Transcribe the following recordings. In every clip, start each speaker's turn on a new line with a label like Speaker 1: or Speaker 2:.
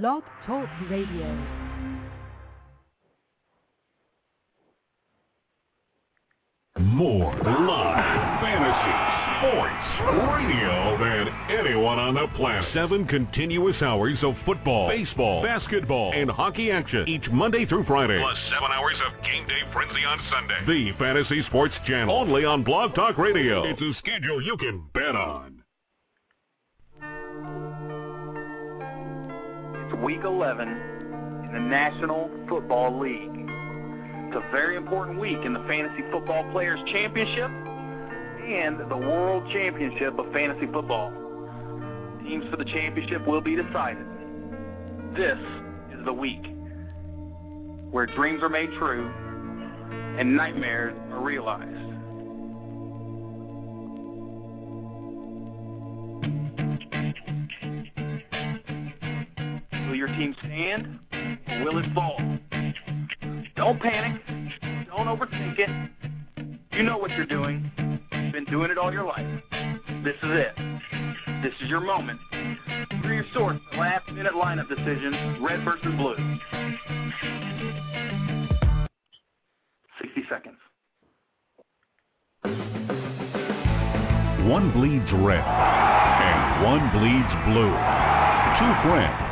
Speaker 1: Blog Talk Radio.
Speaker 2: More live fantasy sports radio than anyone on the planet. Seven continuous hours of football, baseball, basketball, and hockey action each Monday through Friday. Plus seven hours of game day frenzy on Sunday. The Fantasy Sports Channel, only on Blog Talk Radio. It's a schedule you can bet on.
Speaker 3: Week 11 in the National Football League. It's a very important week in the Fantasy Football Players Championship and the World Championship of Fantasy Football. Teams for the championship will be decided. This is the week where dreams are made true and nightmares are realized. Team stand or will it fall? Don't panic. Don't overthink it. You know what you're doing. You've been doing it all your life. This is it. This is your moment. For your source, the last minute lineup decisions, red versus blue. 60 seconds.
Speaker 2: One bleeds red and one bleeds blue. Two friends,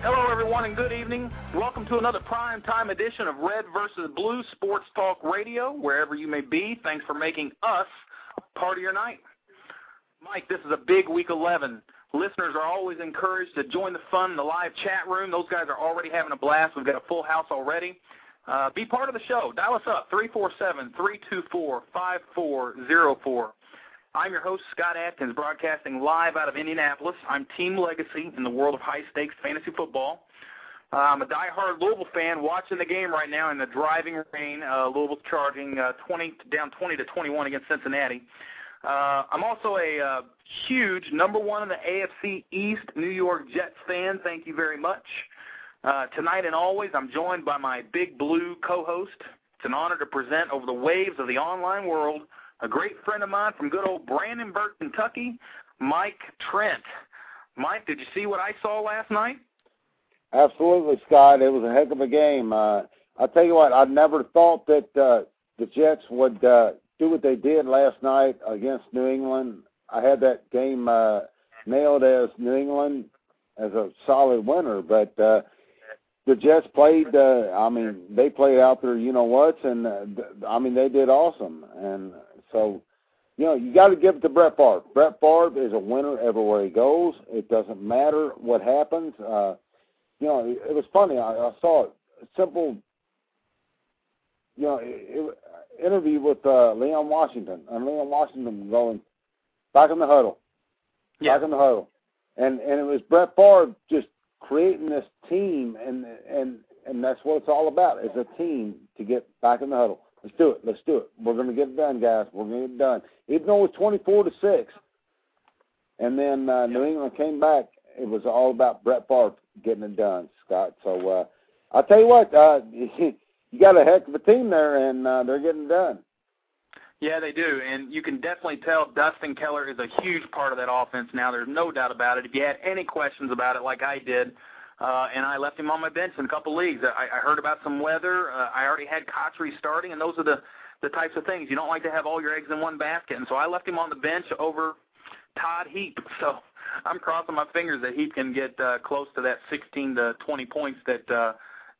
Speaker 3: Hello, everyone, and good evening. Welcome to another prime time edition of Red versus Blue Sports Talk Radio. Wherever you may be, thanks for making us part of your night. Mike, this is a big week 11. Listeners are always encouraged to join the fun in the live chat room. Those guys are already having a blast. We've got a full house already. Uh, be part of the show. Dial us up, 347-324-5404. I'm your host, Scott Atkins, broadcasting live out of Indianapolis. I'm Team Legacy in the world of high-stakes fantasy football. Uh, I'm a die-hard Louisville fan watching the game right now in the driving rain. Uh, Louisville's charging uh, 20 down 20 to 21 against Cincinnati. Uh, I'm also a uh, huge number one in the AFC East New York Jets fan. Thank you very much. Uh, tonight and always, I'm joined by my Big Blue co-host. It's an honor to present over the waves of the online world a great friend of mine from good old Brandenburg, Kentucky, Mike Trent. Mike, did you see what I saw last night?
Speaker 4: Absolutely, Scott. It was a heck of a game. Uh, I'll tell you what, I never thought that uh, the Jets would uh, do what they did last night against New England. I had that game uh, nailed as New England as a solid winner, but uh, the Jets played. Uh, I mean, they played out there, you know what, and uh, I mean they did awesome. And so, you know, you got to give it to Brett Favre. Brett Favre is a winner everywhere he goes. It doesn't matter what happens. Uh, you know, it, it was funny. I, I saw a simple, you know, it, it, interview with uh, Leon Washington, and Leon Washington going back in the huddle,
Speaker 3: Yeah.
Speaker 4: back in the huddle, and and it was Brett Favre just creating this team, and and and that's what it's all about is a team to get back in the huddle. Let's do it. Let's do it. We're going to get it done, guys. We're going to get it done. Even though it was 24 to six, and then uh, New England came back. It was all about Brett Favre getting it done, Scott. So uh, I'll tell you what, uh, you got a heck of a team there, and uh, they're getting it done.
Speaker 3: Yeah, they do, and you can definitely tell Dustin Keller is a huge part of that offense now. There's no doubt about it. If you had any questions about it, like I did, uh, and I left him on my bench in a couple leagues. I, I heard about some weather. Uh, I already had Cotchery starting, and those are the the types of things you don't like to have all your eggs in one basket. And so I left him on the bench over Todd Heap. So I'm crossing my fingers that Heap can get uh, close to that 16 to 20 points that uh,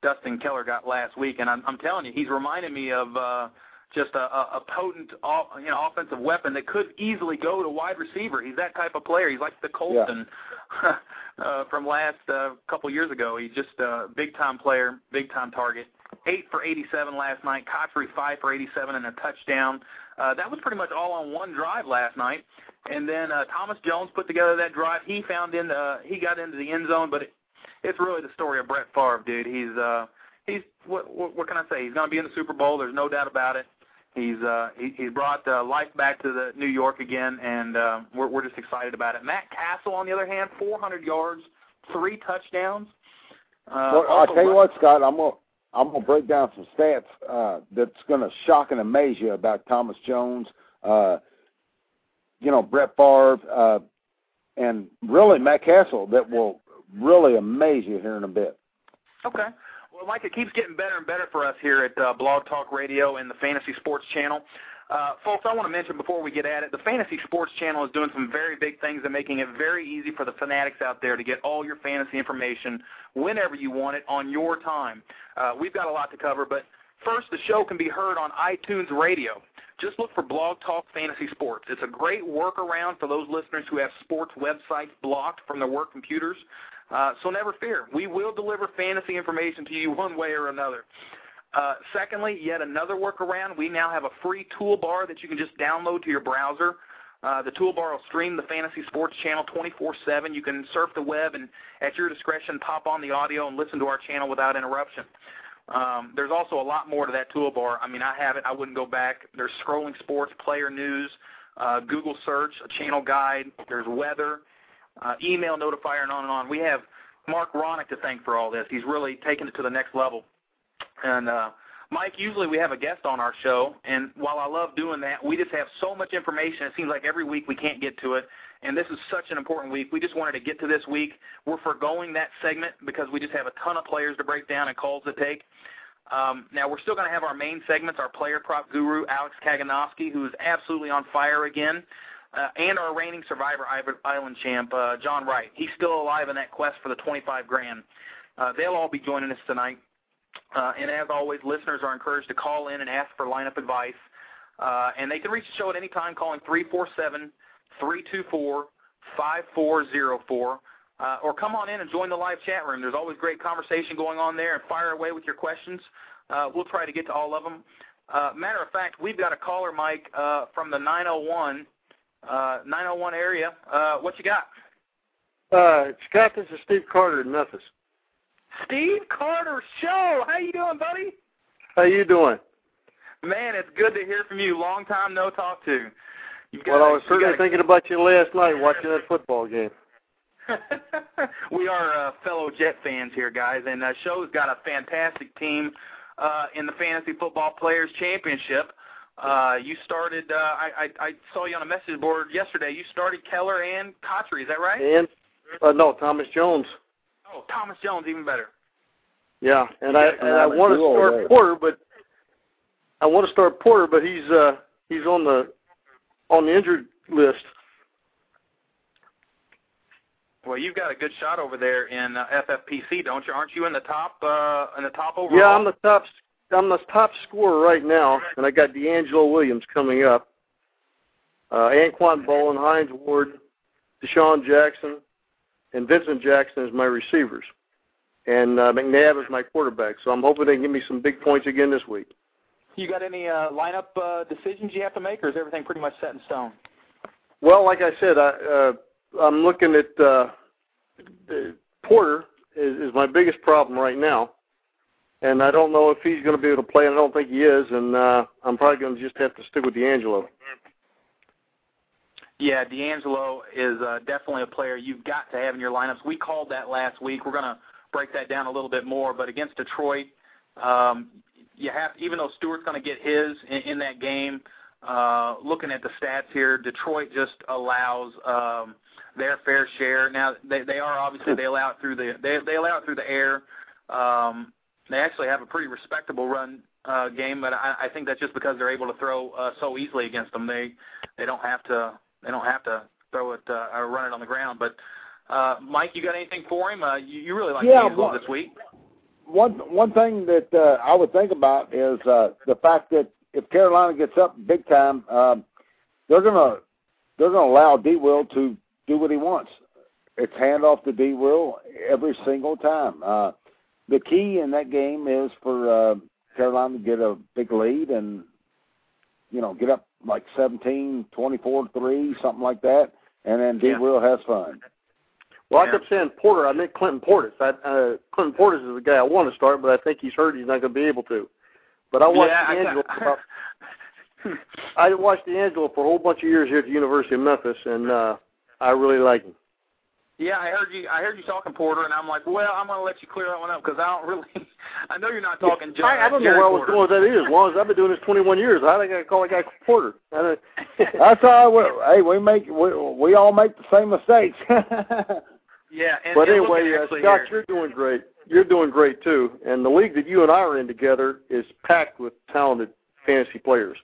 Speaker 3: Dustin Keller got last week. And I'm, I'm telling you, he's reminding me of. Uh, just a, a potent, you know, offensive weapon that could easily go to wide receiver. He's that type of player. He's like the Colston yeah. uh, from last uh, couple years ago. He's just a big time player, big time target. Eight for 87 last night. Cotchery five for 87 and a touchdown. Uh, that was pretty much all on one drive last night. And then uh, Thomas Jones put together that drive. He found in the, he got into the end zone, but it, it's really the story of Brett Favre, dude. He's uh, he's what, what what can I say? He's going to be in the Super Bowl. There's no doubt about it. He's uh, he, he's brought uh, life back to the New York again, and uh, we're we're just excited about it. Matt Cassel, on the other hand, 400 yards, three touchdowns. Uh,
Speaker 4: well, I'll tell you what, Scott, I'm gonna I'm gonna break down some stats uh, that's gonna shock and amaze you about Thomas Jones. Uh, you know, Brett Favre, uh, and really Matt Cassel that will really amaze you here in a bit.
Speaker 3: Okay. Well, Mike, it keeps getting better and better for us here at uh, Blog Talk Radio and the Fantasy Sports Channel. Uh, folks, I want to mention before we get at it, the Fantasy Sports Channel is doing some very big things and making it very easy for the fanatics out there to get all your fantasy information whenever you want it on your time. Uh, we've got a lot to cover, but first, the show can be heard on iTunes Radio. Just look for Blog Talk Fantasy Sports. It's a great workaround for those listeners who have sports websites blocked from their work computers. Uh, so never fear. We will deliver fantasy information to you one way or another. Uh, secondly, yet another workaround, we now have a free toolbar that you can just download to your browser. Uh, the toolbar will stream the Fantasy Sports Channel 24-7. You can surf the web and, at your discretion, pop on the audio and listen to our channel without interruption. Um, there's also a lot more to that toolbar. I mean, I have it. I wouldn't go back. There's scrolling sports, player news, uh, Google search, a channel guide. There's weather uh, email notifier, and on and on. We have Mark Ronick to thank for all this. He's really taken it to the next level. And uh, Mike, usually we have a guest on our show, and while I love doing that, we just have so much information. It seems like every week we can't get to it, and this is such an important week. We just wanted to get to this week. We're foregoing that segment because we just have a ton of players to break down and calls to take. Um, now we're still going to have our main segments. Our player prop guru Alex Kaganovsky, who is absolutely on fire again uh, and our reigning Survivor Island champ, uh, John Wright. He's still alive in that quest for the 25 grand. Uh, they'll all be joining us tonight. Uh, and as always, listeners are encouraged to call in and ask for lineup advice. Uh, and they can reach the show at any time calling 347 324 5404. Uh, or come on in and join the live chat room. There's always great conversation going on there, and fire away with your questions. Uh, we'll try to get to all of them. Uh, matter of fact, we've got a caller, Mike, uh, from the 901 uh, 901 area. Uh, what you got?
Speaker 5: Uh, Scott, this is Steve Carter in Memphis.
Speaker 3: Steve Carter Show. How you doing, buddy?
Speaker 5: How you doing?
Speaker 3: Man, it's good to hear from you. Long time no talk to.
Speaker 5: You've got well, I was certainly thinking about you last night watching that football game.
Speaker 3: we are uh, fellow Jet fans here, guys, and uh, Show's got a fantastic team uh, in the Fantasy Football Players Championship. Uh, you started. Uh, I, I I saw you on a message board yesterday. You started Keller and Cotchery. Is that right?
Speaker 5: And uh, no, Thomas Jones.
Speaker 3: Oh, Thomas Jones, even better.
Speaker 5: Yeah, and I and I want to start Porter, but I want to start Porter, but he's uh he's on the on the injured list.
Speaker 3: Well, you've got a good shot over there in uh, FFPC, don't you? Aren't you in the top uh in the top overall?
Speaker 5: Yeah, I'm the top I'm the top scorer right now, and I got DeAngelo Williams coming up. Uh, Anquan Boldin, Hines Ward, DeSean Jackson, and Vincent Jackson as my receivers. And uh, McNabb is my quarterback. So I'm hoping they can give me some big points again this week.
Speaker 3: You got any uh, lineup uh, decisions you have to make, or is everything pretty much set in stone?
Speaker 5: Well, like I said, I, uh, I'm looking at uh, Porter is, is my biggest problem right now and I don't know if he's going to be able to play. I don't think he is, and uh, I'm probably going to just have to stick with DeAngelo.
Speaker 3: Yeah, DeAngelo is uh, definitely a player you've got to have in your lineups. We called that last week. We're going to break that down a little bit more, but against Detroit, um, you have even though Stewart's going to get his in, in that game. Uh, looking at the stats here, Detroit just allows um, their fair share. Now they they are obviously they allow it through the they they allow it through the air. Um, they actually have a pretty respectable run uh, game, but I, I think that's just because they're able to throw uh, so easily against them. They they don't have to they don't have to throw it uh, or run it on the ground. But uh, Mike, you got anything for him? Uh, you, you really like
Speaker 4: yeah, one,
Speaker 3: this week.
Speaker 4: One one thing that uh, I would think about is uh, the fact that if Carolina gets up big time, um, they're gonna they're gonna allow D. Will to do what he wants. It's hand off to D. Will every single time. Uh, the key in that game is for uh, Carolina to get a big lead and you know get up like 17, 24 3, something like that, and then D.
Speaker 3: Yeah.
Speaker 4: Will has fun.
Speaker 5: Well,
Speaker 3: Yeah.
Speaker 5: I kept saying Porter. I meant Clinton Portis. I, uh, Clinton Portis is the guy I want to start, but I think he's hurt. He's not going to be able to. But I watched
Speaker 3: yeah, I
Speaker 5: D'Angelo.
Speaker 3: got-
Speaker 5: about, I watched D'Angelo for a whole bunch of years here at the University of Memphis, and uh, I really like him.
Speaker 3: Yeah, I heard you. I heard you talking Porter, and I'm like, well, I'm gonna let you clear that one up because I don't really. I know you're not talking. Jer-
Speaker 5: I, I don't know where I was going with that either. As long as I've been doing this 21 years, I think I call that guy Porter. I
Speaker 4: That's all. right. We, hey, we make we we all make the same mistakes.
Speaker 3: Yeah, and,
Speaker 5: but
Speaker 3: and
Speaker 5: anyway, uh, Scott,
Speaker 3: here-
Speaker 5: you're doing great. You're doing great too. And the league that you and I are in together is packed with talented fantasy players.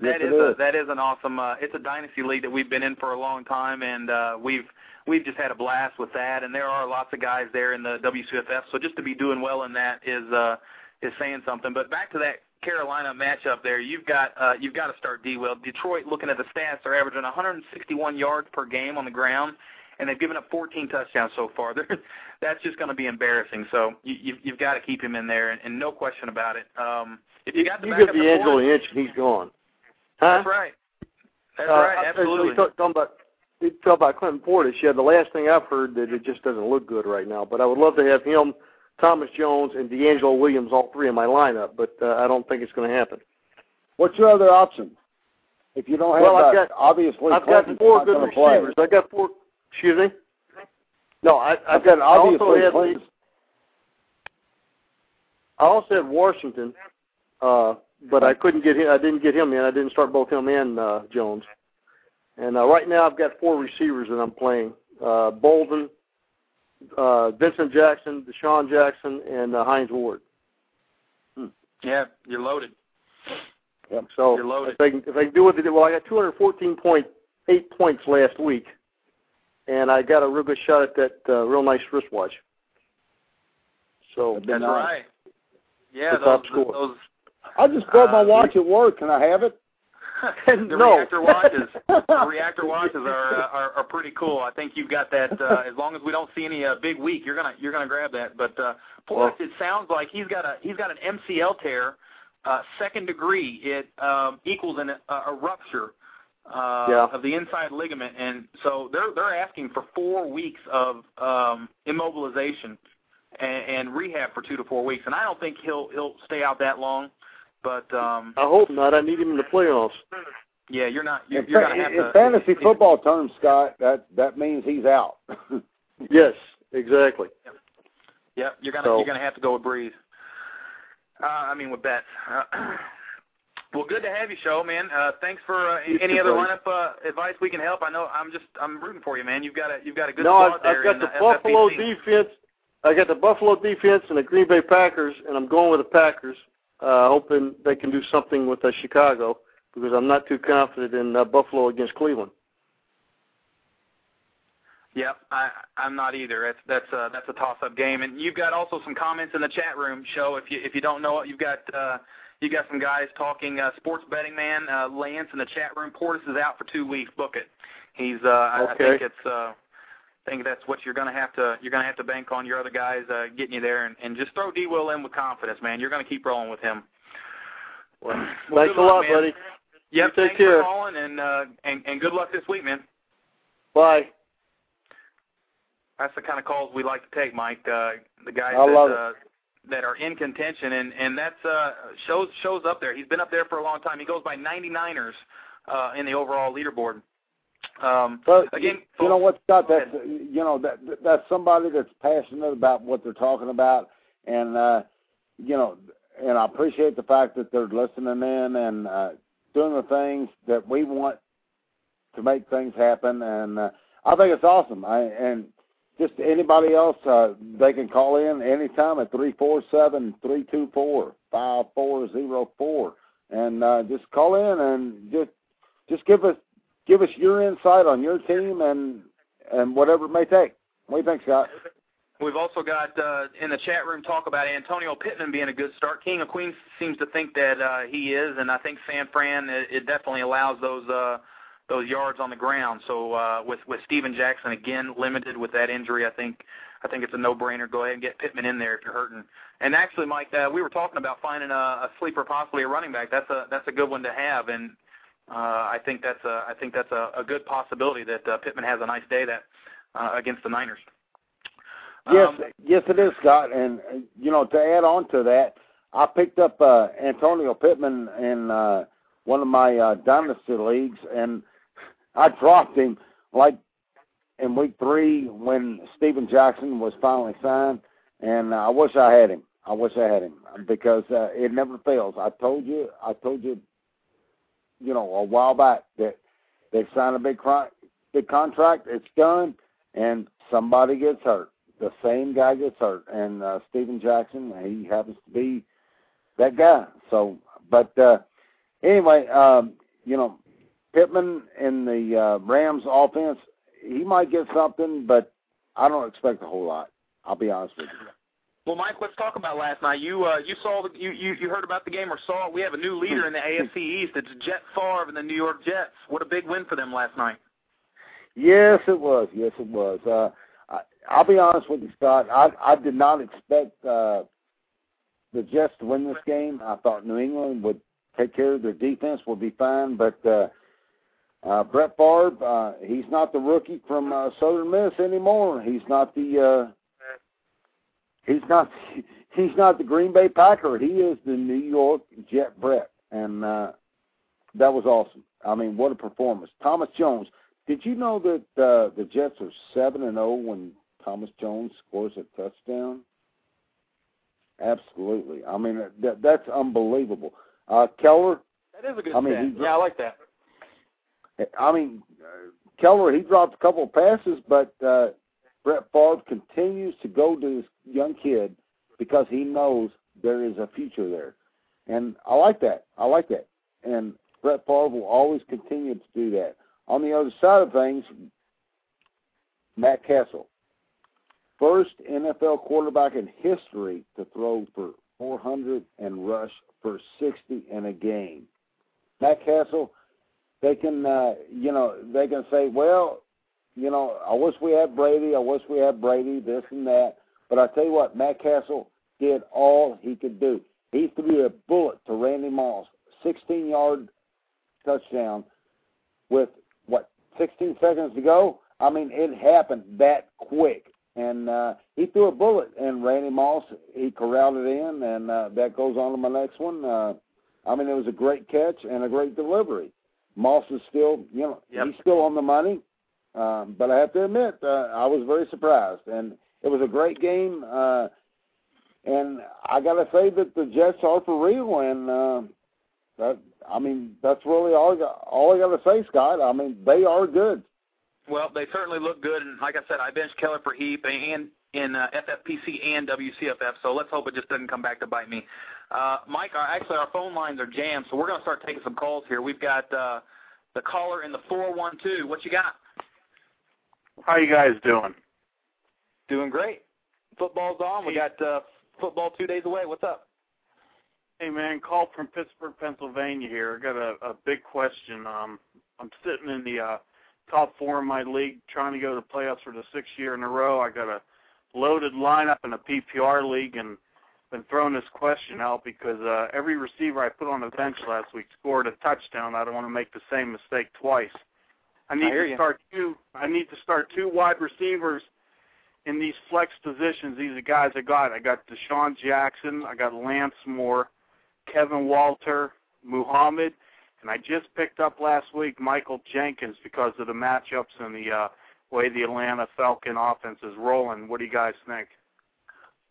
Speaker 3: That
Speaker 4: Yes, it
Speaker 3: is a,
Speaker 4: is.
Speaker 3: that is an awesome. Uh, it's a dynasty league that we've been in for a long time, and uh, we've we've just had a blast with that. And there are lots of guys there in the WCFF, so just to be doing well in that is uh, is saying something. But back to that Carolina matchup there, you've got uh, you've got to start D. Will. Detroit, looking at the stats, they're averaging 161 yards per game on the ground, and they've given up 14 touchdowns so far. They're, that's just going to be embarrassing. So you, you've, you've got to keep him in there, and, and no question about it. Um, if you got the
Speaker 5: You give D'Angelo an inch he's gone. Huh?
Speaker 3: that's right. That's
Speaker 5: Uh,
Speaker 3: right. Absolutely.
Speaker 5: Talking about you talk about Clinton Portis. Yeah, the last thing I've heard that it just doesn't look good right now. But I would love to have him, Thomas Jones, and D'Angelo Williams all three in my lineup. But uh, I don't think it's going to happen.
Speaker 4: What's your other option? If you don't have
Speaker 5: Well, I've
Speaker 4: that,
Speaker 5: got-
Speaker 4: obviously
Speaker 5: I've got four good
Speaker 4: gonna play.
Speaker 5: receivers. I got four. Excuse me. No, I, I've
Speaker 4: I've got.
Speaker 5: I also
Speaker 4: obviously
Speaker 5: had.
Speaker 4: Clinton's
Speaker 5: I also had Washington, uh, but I couldn't get him. I didn't get him in. I didn't start both him and uh, Jones. And uh, right now, I've got four receivers that I'm playing: uh, Boldin, uh, Vincent Jackson, DeSean Jackson, and uh, Hines Ward.
Speaker 3: yeah, you're loaded.
Speaker 5: So
Speaker 3: You're loaded.
Speaker 5: if they can, if they can do what they did, well, I got 214.8 points last week, and I got a real good shot at that uh, real nice wristwatch. So
Speaker 3: That's
Speaker 4: nice.
Speaker 3: right. Yeah,
Speaker 5: The
Speaker 3: those,
Speaker 5: top score.
Speaker 3: those
Speaker 4: I just broke my
Speaker 3: Uh,
Speaker 4: watch at work. Can I have it?
Speaker 3: the
Speaker 5: No.
Speaker 3: reactor watches. the reactor watches are, uh, are are pretty cool. I think you've got that. Uh, as long as we don't see any uh, big week, you're gonna you're gonna grab that. But uh, Portis, it sounds like he's got a he's got an MCL tear, uh, second degree. It um, equals an, a, a rupture. Uh,
Speaker 5: Yeah.
Speaker 3: of the inside ligament, and so they're they're asking for four weeks of um, immobilization and, and rehab for two to four weeks, and I don't think he'll he'll stay out that long. But um,
Speaker 5: I hope not. I need him in the playoffs.
Speaker 3: yeah, you're not. You're, you're
Speaker 4: fa-
Speaker 3: gonna have
Speaker 4: in
Speaker 3: to.
Speaker 4: fantasy football terms, Scott, that that means he's out.
Speaker 5: Yes, exactly.
Speaker 3: Yep, you're gonna
Speaker 5: So-
Speaker 3: you're gonna have to go with Breeze. Uh, I mean with Betts. Uh, well, good to have you, show man. Uh, thanks for uh, any other
Speaker 5: buddy.
Speaker 3: lineup uh, advice we can help. I know I'm just I'm rooting for you, man. You've got a you've got a good
Speaker 5: no,
Speaker 3: squad
Speaker 5: I've,
Speaker 3: there
Speaker 5: I've got
Speaker 3: in
Speaker 5: the
Speaker 3: the
Speaker 5: Buffalo
Speaker 3: FFPC.
Speaker 5: defense. I got the Buffalo defense and the Green Bay Packers, and I'm going with the Packers, uh, hoping they can do something with uh, Chicago because I'm not too confident in uh, Buffalo against Cleveland.
Speaker 3: Yep, I I'm not either. That's that's uh that's a toss up game. And you've got also some comments in the chat room. Show if you if you don't know it, you've got uh you got some guys talking uh sports betting man, uh Lance in the chat room. Portis is out for two weeks. Book it. He's uh I, I think it's uh think that's what you're gonna have to you're gonna have to bank on your other guys uh getting you there and, and just throw D Will in with confidence, man. You're gonna keep rolling with him. Well,
Speaker 5: Thanks
Speaker 3: good
Speaker 5: a
Speaker 3: luck,
Speaker 5: lot,
Speaker 3: man.
Speaker 5: buddy.
Speaker 3: Yep,
Speaker 5: You take care.
Speaker 3: for calling and uh and, and good luck this week, man.
Speaker 5: Bye.
Speaker 3: That's the kind of calls we like to take, Mike. Uh, the guys
Speaker 4: I
Speaker 3: that uh, that are in contention, and and that's uh, shows shows up there. He's been up there for a long time. He goes by 99ers uh, in the overall leaderboard. Um,
Speaker 4: But
Speaker 3: again,
Speaker 4: you know what, Scott? That's you know that that's somebody that's passionate about what they're talking about, and uh, you know, and I appreciate the fact that they're listening in and uh, doing the things that we want to make things happen, and uh, I think it's awesome. I and just anybody else, uh, they can call in anytime at three four seven three two four five four zero four, and uh, just call in and just just give us give us your insight on your team and and whatever it may take. What do you think, Scott?
Speaker 3: We've also got uh, in the chat room talk about Antonio Pittman being a good start. King of Queens seems to think that uh, he is, and I think San Fran it, it definitely allows those uh, those yards on the ground. So uh, with with Steven Jackson again limited with that injury, I think I think it's a no-brainer. Go ahead and get Pittman in there if you're hurting. And actually, Mike, uh, we were talking about finding a, a sleeper, possibly a running back. That's a that's a good one to have, and I think that's a I think that's a, a good possibility that uh, Pittman has a nice day that uh, against the Niners.
Speaker 4: Yes,
Speaker 3: Um,
Speaker 4: yes, it is, Scott. And uh, you know, to add on to that, I picked up uh, Antonio Pittman in uh, one of my uh, dynasty leagues, and I dropped him like in week three when Steven Jackson was finally signed, and uh, I wish I had him. I wish I had him because uh, it never fails. I told you, I told you, you know, a while back that they signed a big, cri- big contract. It's done, and somebody gets hurt the same guy gets hurt, and uh, Steven Jackson, he happens to be that guy. So, but uh, anyway, um, you know, Pittman in the uh, Rams offense, he might get something, but I don't expect a whole lot. I'll be honest with you.
Speaker 3: Well, Mike, let's talk about last night. You uh, you saw the, you, you you heard about the game or saw it. We have a new leader in the AFC East. It's Jet Favre and the New York Jets. What a big win for them last night.
Speaker 4: Yes, it was. Yes, it was. Uh, I, I'll be honest with you, Scott. I I did not expect uh, the Jets to win this game. I thought New England would take care of their defense, would be fine, but. uh uh, Brett Favre, uh, he's not the rookie from uh, Southern Miss anymore. He's not the uh, he's not he's not the Green Bay Packer. He is the New York Jet Brett, and uh, that was awesome. I mean, what a performance! Thomas Jones. Did you know that uh, the Jets are seven and zero when Thomas Jones scores a touchdown? Absolutely. I mean, that, that's unbelievable. Uh, Keller.
Speaker 3: That is a good
Speaker 4: I mean, he-
Speaker 3: yeah, I like that.
Speaker 4: I mean, uh, Keller, he dropped a couple of passes, but uh, Brett Favre continues to go to this young kid because he knows there is a future there. And I like that. I like that. And Brett Favre will always continue to do that. On the other side of things, Matt Cassel, first NFL quarterback in history to throw for 400 and rush for 60 in a game. Matt Cassel, they can, uh, you know, they can say, well, you know, I wish we had Brady. I wish we had Brady. This and that. But I tell you what, Matt Cassel did all he could do. He threw a bullet to Randy Moss, 16-yard touchdown, with what 16 seconds to go. I mean, it happened that quick. And uh, he threw a bullet, and Randy Moss he corralled it in, and uh, that goes on to my next one. Uh, I mean, it was a great catch and a great delivery. Moss is still, you know,
Speaker 3: Yep.
Speaker 4: he's still on the money. Um, but I have to admit, uh, I was very surprised, and it was a great game. Uh, and I got to say that the Jets are for real, and uh, that I mean that's really all I got, all I got to say, Scott. I mean they are good.
Speaker 3: Well, they certainly look good, and like I said, I benched Keller for Heap and in uh, FFPC and WCFF. So let's hope it just doesn't come back to bite me. Uh, Mike, our, actually our phone lines are jammed, so we're going to start taking some calls here. We've got uh, the caller in the four one two. What you got?
Speaker 6: How you guys doing?
Speaker 3: Doing great. Football's on. We got uh, football two days away. What's up?
Speaker 6: Hey man, call from Pittsburgh, Pennsylvania here. I got a, a big question. Um, I'm sitting in the uh, top four in my league, trying to go to the playoffs for the sixth year in a row. I got a loaded lineup in a PPR league, and been throwing this question out because uh, every receiver I put on the bench last week scored a touchdown. I don't want to make the same mistake twice. I need
Speaker 3: hear
Speaker 6: to
Speaker 3: you.
Speaker 6: start two. I need to start two wide receivers in these flex positions. These are guys I got. I got DeSean Jackson. I got Lance Moore, Kevin Walter, Muhammad, and I just picked up last week Michael Jenkins because of the matchups and the uh, way the Atlanta Falcon offense is rolling. What do you guys think?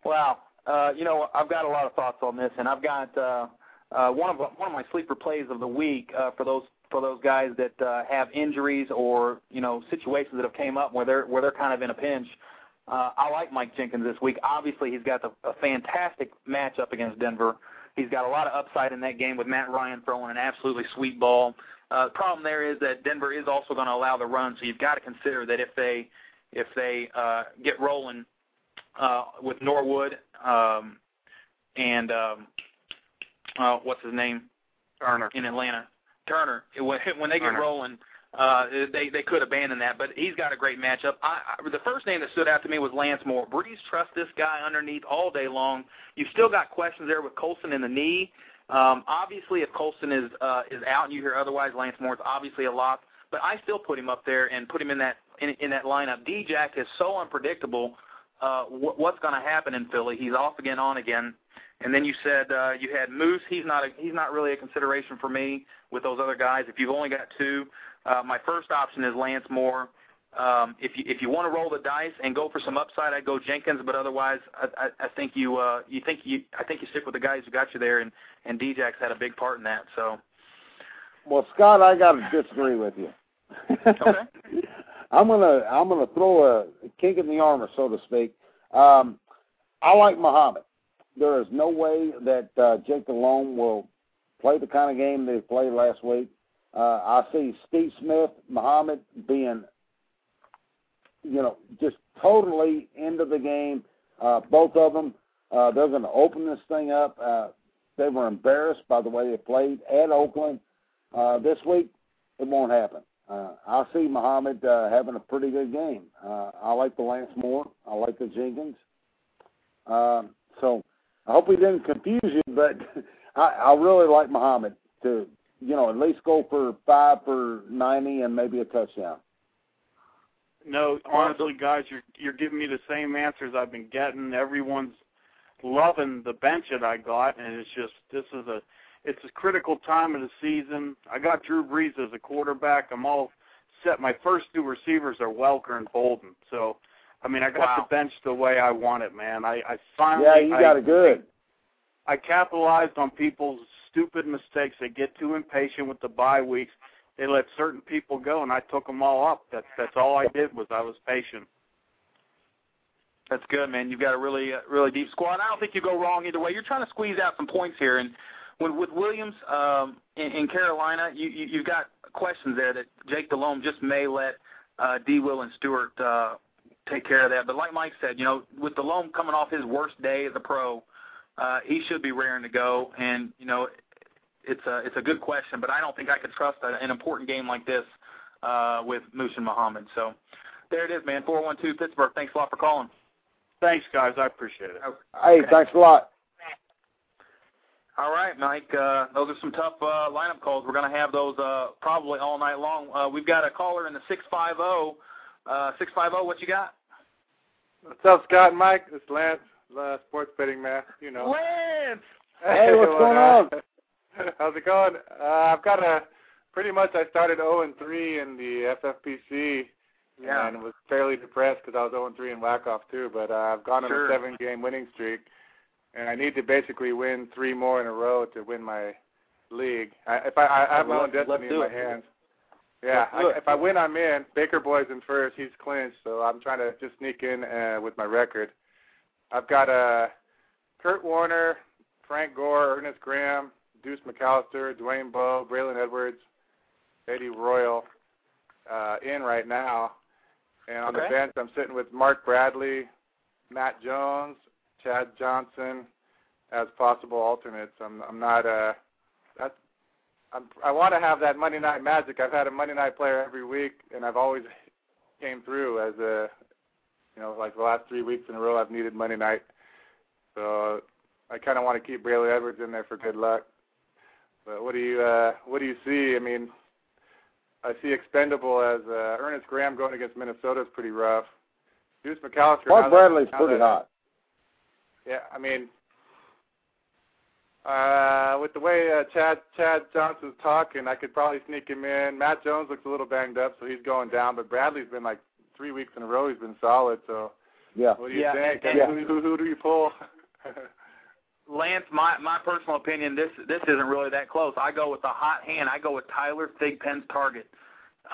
Speaker 3: Wow. Uh, you know, I've got a lot of thoughts on this, and I've got uh, uh, one of one of my sleeper plays of the week uh, for those for those guys that uh, have injuries or you know situations that have came up where they're where they're kind of in a pinch. Uh, I like Mike Jenkins this week. Obviously, he's got the, a fantastic matchup against Denver. He's got a lot of upside in that game with Matt Ryan throwing an absolutely sweet ball. Uh, the problem there is that Denver is also going to allow the run, so you've got to consider that if they if they uh, get rolling uh, with Norwood um, and um, uh, what's his name
Speaker 6: Turner.
Speaker 3: in Atlanta, Turner. When when they get
Speaker 6: Turner.
Speaker 3: rolling, uh, they they could abandon that, but he's got a great matchup. I, I, the first name that stood out to me was Lance Moore. Brees trust this guy underneath all day long. You've still got questions there with Colston in the knee. Um, obviously, if Colston is uh, is out and you hear otherwise, Lance Moore's obviously a lock. But I still put him up there and put him in that in, in that lineup. D-Jack is so unpredictable. Uh, wh- what's going to happen in Philly? He's off again, on again. And then you said uh, you had Moose. He's not a, he's not really a consideration for me with those other guys. If you've only got two, uh, my first option is Lance Moore. Um, if you if you want to roll the dice and go for some upside, I'd go Jenkins. But otherwise, I, I, I think you uh, you think you I think you stick with the guys who got you there, and and Djax had a big part in that. So
Speaker 4: Well, Scott, I got to disagree with you.
Speaker 3: Okay.
Speaker 4: I'm gonna I'm gonna throw a kink in the armor, so to speak. Um, I like Muhammad. There is no way that uh, Jake Delhomme will play the kind of game they played last week. Uh, I see Steve Smith, Muhammad being, you know, just totally into the game. Uh, both of them, uh, they're going to open this thing up. Uh, they were embarrassed by the way they played at Oakland uh, this week. It won't happen. Uh, I see Muhammad uh, having a pretty good game. Uh, I like the Lance Moore. I like the Jenkins. Um, so I hope we didn't confuse you, but I, I really like Muhammad to, you know, at least go for five for ninety and maybe a touchdown.
Speaker 6: No, honestly, guys, you're you're giving me the same answers I've been getting. Everyone's loving the bench that I got, and it's just this is a it's a critical time of the season. I got Drew Brees as a quarterback. I'm all set. My first two receivers are Welker and Boldin. So, I mean, I got
Speaker 3: Wow.
Speaker 6: the bench the way I want it, man. I, I finally
Speaker 4: Yeah, you got
Speaker 6: I,
Speaker 4: it good.
Speaker 6: I capitalized on people's stupid mistakes. They get too impatient with the bye weeks. They let certain people go, and I took them all up. That's that's all I did was I was patient.
Speaker 3: That's good, man. You've got a really, uh, really deep squad. I don't think you go wrong either way. You're trying to squeeze out some points here, and with, with Williams um, in, in Carolina, you, you, you've got questions there that Jake Delhomme just may let uh, D. Will and Stewart uh, take care of that. But like Mike said, you know, with Delhomme coming off his worst day as a pro, uh, he should be raring to go. And you know, it's a it's a good question, but I don't think I could trust a, an important game like this uh, with Moose and Muhammad. So there it is, man. Four one two Pittsburgh. Thanks a lot for calling.
Speaker 6: Thanks, guys. I appreciate it.
Speaker 4: Hey,
Speaker 3: Okay.
Speaker 4: thanks a lot.
Speaker 3: All right, Mike. Uh, those are some tough uh, lineup calls. We're going to have those uh, probably all night long. Uh, we've got a caller in the six five zero. Uh, six five zero. What you got?
Speaker 7: What's up, Scott and Mike? It's Lance, uh, sports betting man. You know.
Speaker 3: Lance.
Speaker 4: Hey, what's
Speaker 7: what,
Speaker 4: going
Speaker 7: on? How's it going? Uh, I've got a pretty much. I started 0 and 3 in the FFPC,
Speaker 3: Yeah.
Speaker 7: and was fairly depressed because I was 0 and 3 in Whack-Off too. But uh, I've gone on
Speaker 3: Sure.
Speaker 7: a seven-game winning streak, and I need to basically win three more in a row to win my league. I, if I, I have my own destiny in my
Speaker 3: it.
Speaker 7: hands. Yeah,
Speaker 3: Let's
Speaker 7: I, if I win, I'm in. Baker Boy's in first. He's clinched, so I'm trying to just sneak in uh, with my record. I've got uh, Kurt Warner, Frank Gore, Ernest Graham, Deuce McAllister, Dwayne Bowe, Braylon Edwards, Eddie Royal uh, in right now. And on
Speaker 3: Okay.
Speaker 7: the bench, I'm sitting with Mark Bradley, Matt Jones, Chad Johnson as possible alternates. I'm I'm not uh I'm, I want to have that Monday night magic. I've had a Monday night player every week, and I've always came through as a, you know, like the last three weeks in a row. I've needed Monday night, so I kind of want to keep Braylon Edwards in there for good luck. But what do you uh, what do you see? I mean, I see expendable as uh, Ernest Graham going against Minnesota is pretty rough. Deuce McAllister.
Speaker 4: Mark Bradley's pretty
Speaker 7: that-
Speaker 4: hot.
Speaker 7: yeah, I mean, uh, with the way uh, Chad Chad Johnson's talking, I could probably sneak him in. Matt Jones looks a little banged up, so he's going down. But Bradley's been like three weeks in a row. He's been solid. So
Speaker 4: Yeah.
Speaker 7: what do you
Speaker 3: Yeah,
Speaker 7: think?
Speaker 3: and-
Speaker 7: who, who, who do you pull?
Speaker 3: Lance, my my personal opinion, this this isn't really that close. I go with the hot hand. I go with Tyler Thigpen's target.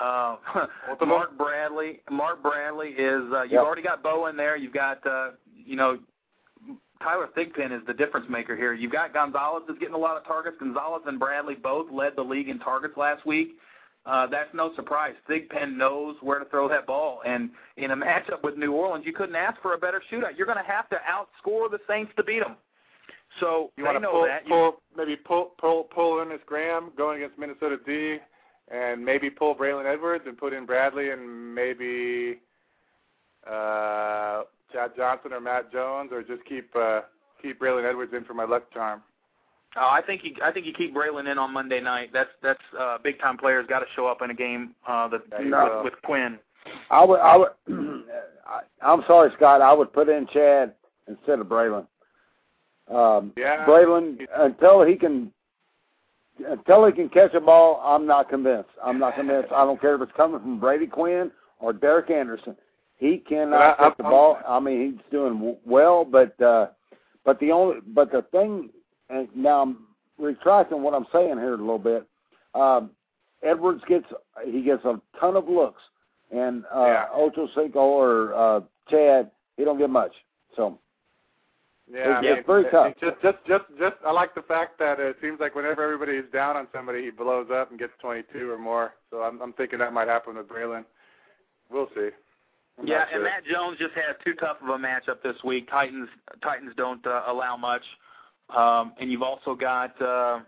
Speaker 3: Uh. Mark Bradley. Mark Bradley is. Uh, you've
Speaker 4: Yep.
Speaker 3: already got Bowe in there. You've got uh, you know Tyler Thigpen is the difference maker here. You've got Gonzalez is getting a lot of targets. Gonzalez and Bradley both led the league in targets last week. uh, that's no surprise. Thigpen knows where to throw that ball, and in a matchup with New Orleans, you couldn't ask for a better shootout. You're going to have to outscore the Saints to beat them. So
Speaker 7: you want to pull,
Speaker 3: that.
Speaker 7: Pull maybe pull pull pull Ernest Graham going against Minnesota D, and maybe pull Braylon Edwards and put in Bradley and maybe uh, Chad Johnson or Matt Jones, or just keep uh, keep Braylon Edwards in for my luck charm.
Speaker 3: Oh, I think you I think you keep Braylon in on Monday night. That's that's uh, big time players got to show up in a game uh, that
Speaker 4: No.
Speaker 3: with, with Quinn.
Speaker 4: I would, I would, I, I'm sorry, Scott. I would put in Chad instead of Braylon. Um,
Speaker 7: Yeah.
Speaker 4: Braylon, until he can, until he can catch a ball, I'm not convinced. I'm not convinced. I don't care if it's coming from Brady Quinn or Derek Anderson. He cannot
Speaker 7: I-
Speaker 4: catch the ball. I mean, he's doing well, but uh, but the only, but the thing, and now I'm retracting what I'm saying here a little bit. Um, Edwards gets he gets a ton of looks, and uh,
Speaker 7: Yeah.
Speaker 4: Ocho Cinco or uh, Chad, he don't get much. So
Speaker 7: Yeah,
Speaker 4: It's-
Speaker 7: I mean,
Speaker 4: it's very tough.
Speaker 7: Just, just, just, just. I like the fact that it seems like whenever everybody is down on somebody, he blows up and gets 22 or more. So I'm, I'm thinking that might happen with Braylon. We'll see. I'm
Speaker 3: yeah,
Speaker 7: not
Speaker 3: and. Matt Jones just had too tough of a matchup this week. Titans Titans don't uh, allow much, um, and you've also got uh,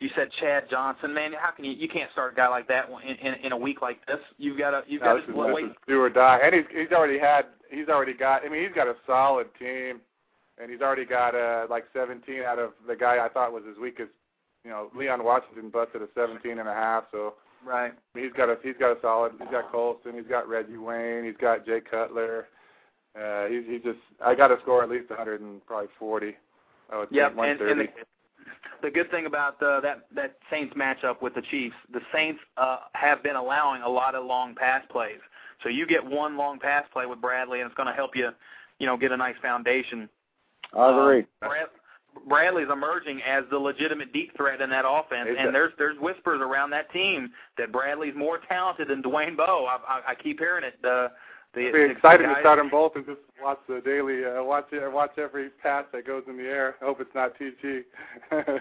Speaker 3: you said Chad Johnson. Man, how can you you can't start a guy like that in in, in a week like this? You've got to you've
Speaker 7: No,
Speaker 3: got to
Speaker 7: this
Speaker 3: wait.
Speaker 7: do or die, and he's he's already had he's already got. I mean, he's got a solid team, and he's already got uh like 17 out of the guy I thought was his weakest. You know, Leon Washington busted a 17 and a half, so
Speaker 3: Right.
Speaker 7: I mean, he's got a he's got a solid. He's got Colston. He's got Reggie Wayne. He's got Jay Cutler. Uh, he's he just I got to score at least 100 and probably 40. I would
Speaker 3: Yep,
Speaker 7: think
Speaker 3: and,
Speaker 7: 130.
Speaker 3: and the, the good thing about uh, that that Saints matchup with the Chiefs, the Saints uh, have been allowing a lot of long pass plays. So you get one long pass play with Bradley, and it's going to help you, you know, get a nice foundation.
Speaker 4: I agree.
Speaker 3: Um, Brad, Bradley's emerging as the legitimate deep threat in that offense,
Speaker 7: He's
Speaker 3: and there's there's whispers around that team that Bradley's more talented than Dwayne Bowe. I, I, I keep hearing it. Uh, the,
Speaker 7: I'd be
Speaker 3: the
Speaker 7: excited
Speaker 3: guys-
Speaker 7: to start them both and just watch the daily uh, watch it, watch every pass that goes in the air. I hope it's not TG.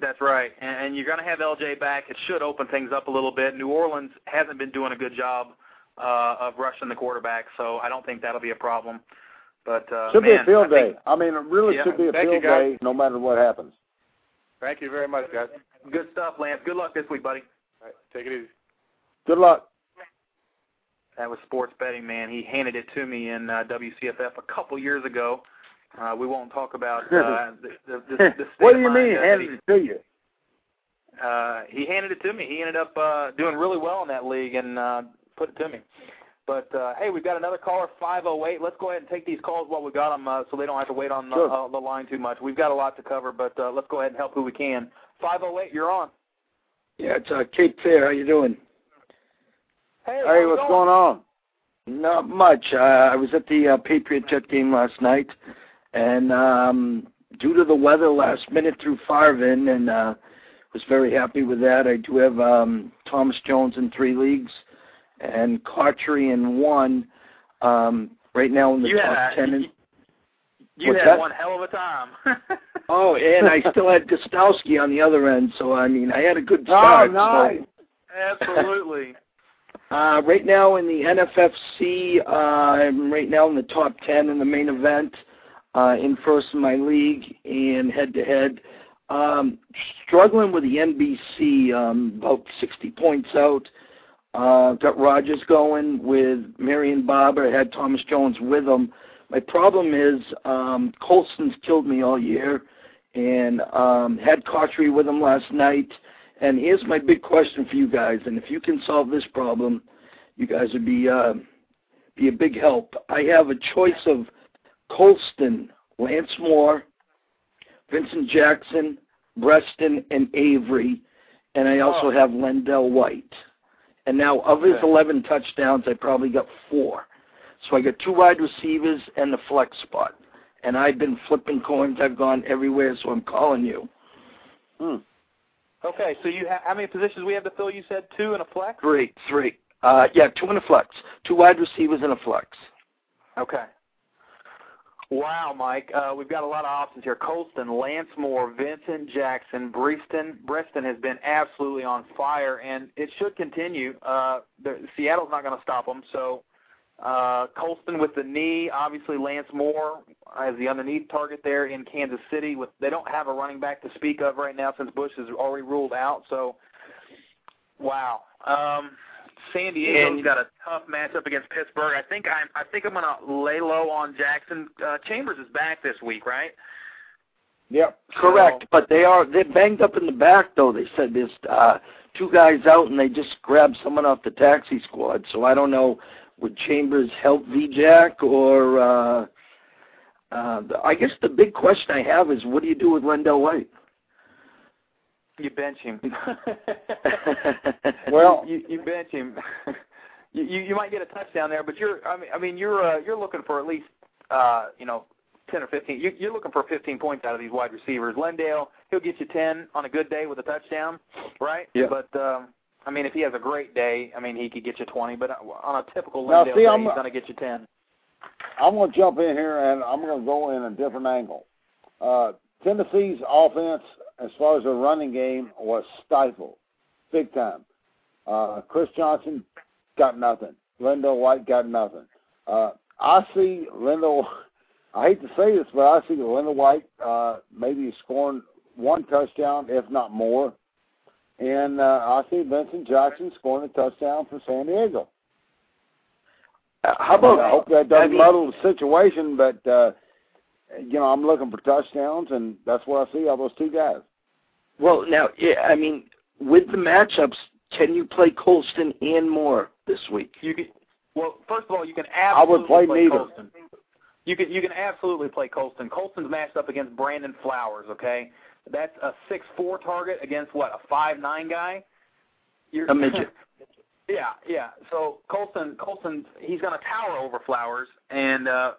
Speaker 3: That's right, and, and you're going to have LJ back. It should open things up a little bit. New Orleans hasn't been doing a good job uh, of rushing the quarterback, so I don't think that'll be a problem. But uh,
Speaker 4: should be a field
Speaker 3: I think-
Speaker 4: day. I mean, it really
Speaker 3: Yeah,
Speaker 4: should be a
Speaker 7: thank you,
Speaker 4: field day, no matter what happens.
Speaker 7: Thank you very much, guys.
Speaker 3: Good stuff, Lance. Good luck this week, buddy.
Speaker 7: All right, take it easy.
Speaker 4: Good luck.
Speaker 3: That was sports betting, man. He handed it to me in uh, WCFF a couple years ago. Uh, we won't talk about uh, the, the, the, the state
Speaker 4: what do you
Speaker 3: mind,
Speaker 4: mean
Speaker 3: uh,
Speaker 4: handed
Speaker 3: that
Speaker 4: it to you?
Speaker 3: he, uh, he handed it to me. He ended up uh, doing really well in that league and uh, put it to me. But uh, hey, we've got another caller, 508. Let's go ahead and take these calls while we got them, uh, so they don't have to wait on the,
Speaker 4: Sure.
Speaker 3: uh, the line too much. We've got a lot to cover, but uh, let's go ahead and help who we can. 508, you're on.
Speaker 8: Yeah, it's uh, Cape Fair. How you doing?
Speaker 3: Hey,
Speaker 4: Hey, what's
Speaker 3: going?
Speaker 4: going on?
Speaker 8: Not much. Uh, I was at the uh, Patriot Jet game last night, and um, due to the weather, last minute threw Farvin, and uh, was very happy with that. I do have um, Thomas Jones in three leagues, and Cotchery in one. Um, right now in the
Speaker 3: You
Speaker 8: top
Speaker 3: had,
Speaker 8: ten. In,
Speaker 3: you, you
Speaker 8: What's
Speaker 3: had
Speaker 8: that?
Speaker 3: one hell of a time.
Speaker 8: oh, and I still had Gostkowski on the other end, so I mean, I had a good
Speaker 4: Oh,
Speaker 8: start. so-
Speaker 4: nice.
Speaker 3: Absolutely.
Speaker 8: Uh, right now in the NFFC, uh, I'm right now in the top 10 in the main event, uh, in first in my league and head to head. Um, struggling with the NBC, um, about 60 points out. Uh, got Rodgers going with Marion Barber, I had Thomas Jones with him. My problem is um, Colston's killed me all year, and um, had Cotchery with him last night. And here's my big question for you guys, and if you can solve this problem, you guys would be uh, be a big help. I have a choice of Colston, Lance Moore, Vincent Jackson, Breaston, and Avery, and I also
Speaker 3: Oh.
Speaker 8: have LenDale White. And now, of his
Speaker 3: Okay.
Speaker 8: 11 touchdowns, I probably got four. So I got two wide receivers and the flex spot. And I've been flipping coins. I've gone everywhere, so I'm calling you.
Speaker 4: Hmm.
Speaker 3: okay, so you ha- how many positions we have to fill? You said two and a flex.
Speaker 8: Three, three. Uh, yeah, two and a flex. Two wide receivers and a flex.
Speaker 3: Okay. Wow, Mike. Uh, we've got a lot of options here. Colston, Lance Moore, Vincent Jackson, Breaston. Breaston has been absolutely on fire, and it should continue. Uh, the, Seattle's not going to stop them. So uh, Colston with the knee, obviously Lance Moore as the underneath target there in Kansas City. With they don't have a running back to speak of right now since Bush is already ruled out. So, wow. Um, San Diego's
Speaker 8: And-
Speaker 3: got a tough matchup against Pittsburgh. I think I'm I think I'm going to lay low on Jackson. Uh, Chambers is back this week, right?
Speaker 4: Yep.
Speaker 8: Correct, but they are they're banged up in the back though. They said there's uh, two guys out and they just grabbed someone off the taxi squad. So I don't know would Chambers help VJack or uh, uh, I guess the big question I have is what do you do with LenDale White?
Speaker 3: You bench him.
Speaker 4: Well-
Speaker 3: you, you bench him. you, you might get a touchdown there, but you're I mean I mean you're uh, you're looking for at least uh you know ten or fifteen. You, you're looking for fifteen points out of these wide receivers. LenDale he'll get you ten on a good day with a touchdown, right?
Speaker 8: Yeah.
Speaker 3: But um, I mean if he has a great day, I mean he could get you twenty. But on a typical
Speaker 4: Now, see,
Speaker 3: day,
Speaker 4: I'm-
Speaker 3: he's gonna get you ten.
Speaker 4: I'm going to jump in here and I'm going to go in a different angle. Uh, Tennessee's offense, as far as the running game, was stifled big time. Uh, Chris Johnson got nothing. LenDale White got nothing. Uh, I see LenDale. I hate to say this, but I see LenDale White uh, maybe scoring one touchdown, if not more. And uh, I see Vincent Jackson scoring a touchdown for San Diego.
Speaker 8: Uh, how about
Speaker 4: I hope that doesn't
Speaker 8: I mean-
Speaker 4: muddle the situation, but uh, you know I'm looking for touchdowns, and that's where I see all those two guys.
Speaker 8: Well, now, yeah, I mean, with the matchups, can you play Colston and Moore this week?
Speaker 3: You can, well, first of all, you can
Speaker 4: I would
Speaker 3: absolutely
Speaker 4: play neither.
Speaker 3: Colston. You can you can absolutely play Colston. Colston's matched up against Brandon Flowers. Okay, that's a six four target against what a five nine guy. You're,
Speaker 8: A midget.
Speaker 3: yeah, yeah. So Colston Colston he's going to tower over Flowers, and uh,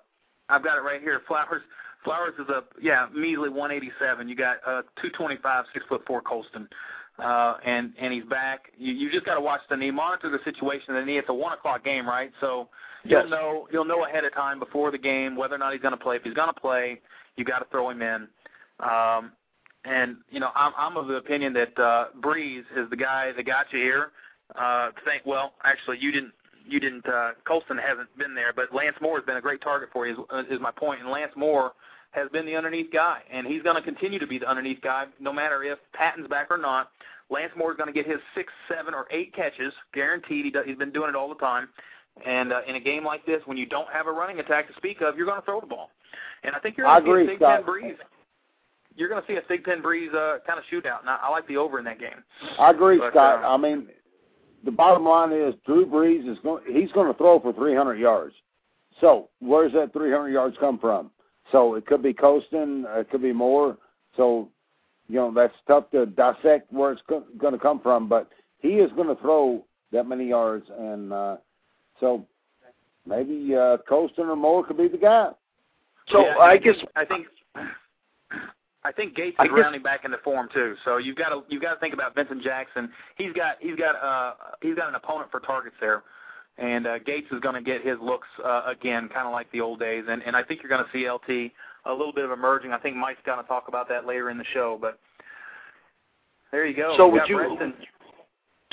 Speaker 3: I've got it right here. Flowers Flowers is a yeah measly 187. You got uh, 225, six foot four Colston. Uh, and and he's back. You you just got to watch the knee, monitor the situation of the knee. It's a one o'clock game, right? So
Speaker 8: Yes.
Speaker 3: you'll know you'll know ahead of time before the game whether or not he's going to play. If he's going to play, you got to throw him in. Um, and you know I'm I'm of the opinion that uh, Brees is the guy that got you here. Uh, think well, actually you didn't you didn't. Uh, Colston hasn't been there, but Lance Moore has been a great target for you. Is, is my point. And Lance Moore has been the underneath guy, and he's going to continue to be the underneath guy, no matter if Patten's back or not. Lance Moore is going to get his six, seven, or eight catches, guaranteed. He does, he's been doing it all the time. And uh, in a game like this, when you don't have a running attack to speak of, you're going to throw the ball. And I think you're going to see
Speaker 4: agree,
Speaker 3: a Big Ten breeze. You're going to see a Big Ten breeze uh, kind of shootout, and I, I like the over in that game.
Speaker 4: I agree,
Speaker 3: But,
Speaker 4: Scott.
Speaker 3: uh,
Speaker 4: I mean, the bottom line is Drew Brees is going. He's going to throw for 300 yards. So where's that 300 yards come from? So it could be Colston, it could be Moore. So you know that's tough to dissect where it's go- going to come from. But he is going to throw that many yards, and uh, so maybe uh, Colston or Moore could be the guy.
Speaker 8: So
Speaker 3: Yeah,
Speaker 8: I guess
Speaker 3: I think I think Gates is
Speaker 8: guess-
Speaker 3: rounding back into form too. So you've got to you've got to think about Vincent Jackson. He's got he's got uh he's got an opponent for targets there, and uh, Gates is going to get his looks uh, again, kind of like the old days. And and I think you're going to see LT a little bit of emerging. I think Mike's going to talk about that later in the show, but. There you go.
Speaker 8: So
Speaker 3: We
Speaker 8: would you-
Speaker 3: Breaston.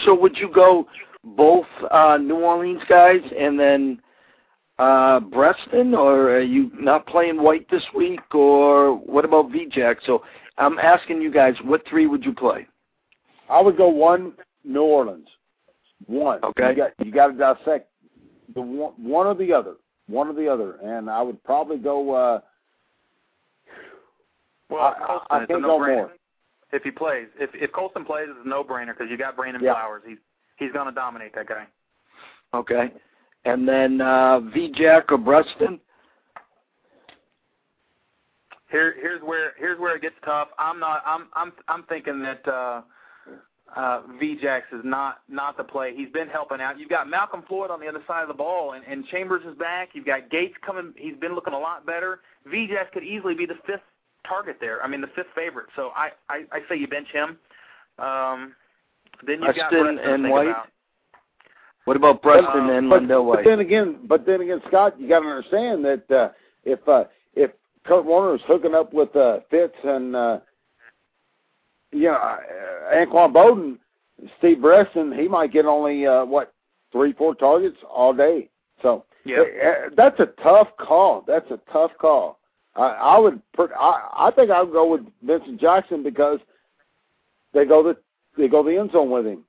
Speaker 8: so. Would you go both uh, New Orleans guys and then uh, Breaston, or are you not playing White this week, or what about VJack? So I'm asking you guys, what three would you play?
Speaker 4: I would go one New Orleans. One.
Speaker 8: Okay.
Speaker 4: You got you got to dissect the one, one or the other. One or the other, and I would probably go. uh
Speaker 3: Well,
Speaker 4: I- I-
Speaker 3: Colston
Speaker 4: I
Speaker 3: a
Speaker 4: can't go
Speaker 3: no-brainer.
Speaker 4: more.
Speaker 3: If he plays, if if Colston plays, it's a no-brainer because you got Brandon
Speaker 4: Yeah.
Speaker 3: Flowers. He's he's going to dominate that guy.
Speaker 8: Okay. And then uh, VJack or Breaston?
Speaker 3: Here, here's where here's where it gets tough. I'm not. I'm I'm I'm thinking that uh, uh, Vjax is not not the play. He's been helping out. You've got Malcolm Floyd on the other side of the ball, and, and Chambers is back. You've got Gates coming. He's been looking a lot better. Vjax could easily be the fifth target there. I mean, the fifth favorite. So I I, I say you bench him. Um, then you've got Breaston Breaston
Speaker 8: and White?
Speaker 3: about.
Speaker 8: What about Breaston
Speaker 3: Uh,
Speaker 8: and
Speaker 4: but,
Speaker 8: LenDale
Speaker 4: but
Speaker 8: White?
Speaker 4: then again, but then again, Scott, you got to understand that uh, if uh, if Kurt Warner is hooking up with uh, Fitz and uh, you know uh, Anquan Boldin, Steve Breaston, he might get only uh, what three, four targets all day. So
Speaker 3: Yeah.
Speaker 4: uh, that's a tough call. That's a tough call. I, I would, per- I, I think I would go with Vincent Jackson because they go the they go the end zone with him.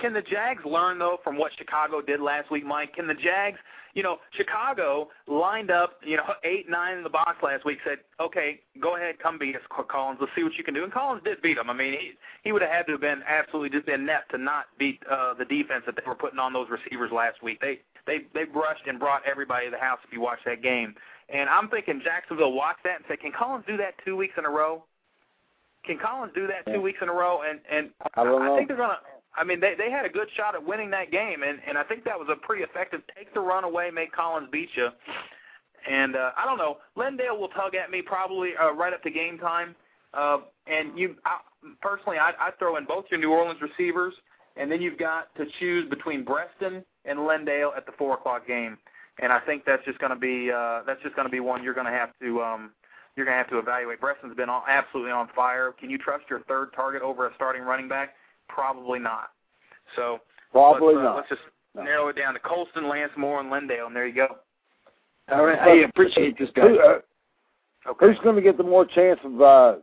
Speaker 3: Can the Jags learn though from what Chicago did last week, Mike? Can the Jags, you know, Chicago lined up, you know, eight, nine in the box last week. Said, okay, go ahead, come beat us, Collins. Let's see what you can do. And Collins did beat them. I mean, he he would have had to have been absolutely just inept to not beat uh, the defense that they were putting on those receivers last week. They they they brushed and brought everybody to the house if you watch that game. And I'm thinking Jacksonville watch that and say, can Collins do that two weeks in a row? Can Collins do that two
Speaker 4: Yeah.
Speaker 3: weeks in a row? And and
Speaker 4: I don't know.
Speaker 3: think they're gonna. I mean, they they had a good shot at winning that game, and and I think that was a pretty effective take the run away, make Collins beat you. And uh, I don't know, LenDale will tug at me probably uh, right up to game time. Uh, and you, I, personally, I I throw in both your New Orleans receivers, and then you've got to choose between Breaston and LenDale at the four o'clock game. And I think that's just going to be uh, that's just going to be one you're going to have to um, you're going to have to evaluate. Breaston's been absolutely on fire. Can you trust your third target over a starting running back? Probably not. So
Speaker 4: Probably
Speaker 3: let's, uh,
Speaker 4: not.
Speaker 3: Let's just
Speaker 4: No.
Speaker 3: narrow it down to Colston, Lance Moore, and LenDale, and there you go.
Speaker 8: All right, I appreciate this, guy.
Speaker 4: Who, uh,
Speaker 3: Okay.
Speaker 4: who's going to get the more chance of uh,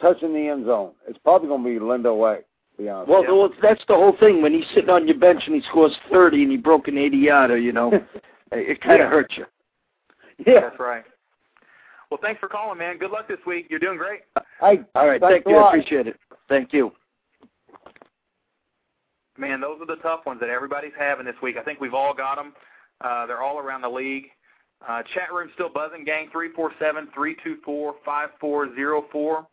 Speaker 4: touching the end zone? It's probably going to be LenDale White. To be.
Speaker 8: Well,
Speaker 3: Yeah.
Speaker 8: well, that's the whole thing. When he's sitting on your bench and he scores 30 and he broke an 80 yarder, you know, it kind of
Speaker 4: Yeah.
Speaker 8: hurts you.
Speaker 4: yeah.
Speaker 3: That's right. Well, thanks for calling, man. Good luck this week. You're doing great.
Speaker 4: Hey,
Speaker 8: All right, thank you. I appreciate it. Thank you.
Speaker 3: Man, those are the tough ones that everybody's having this week. I think we've all got them. Uh, they're all around the league. Uh, chat room still buzzing, gang. Three four seven three two four five four zero four.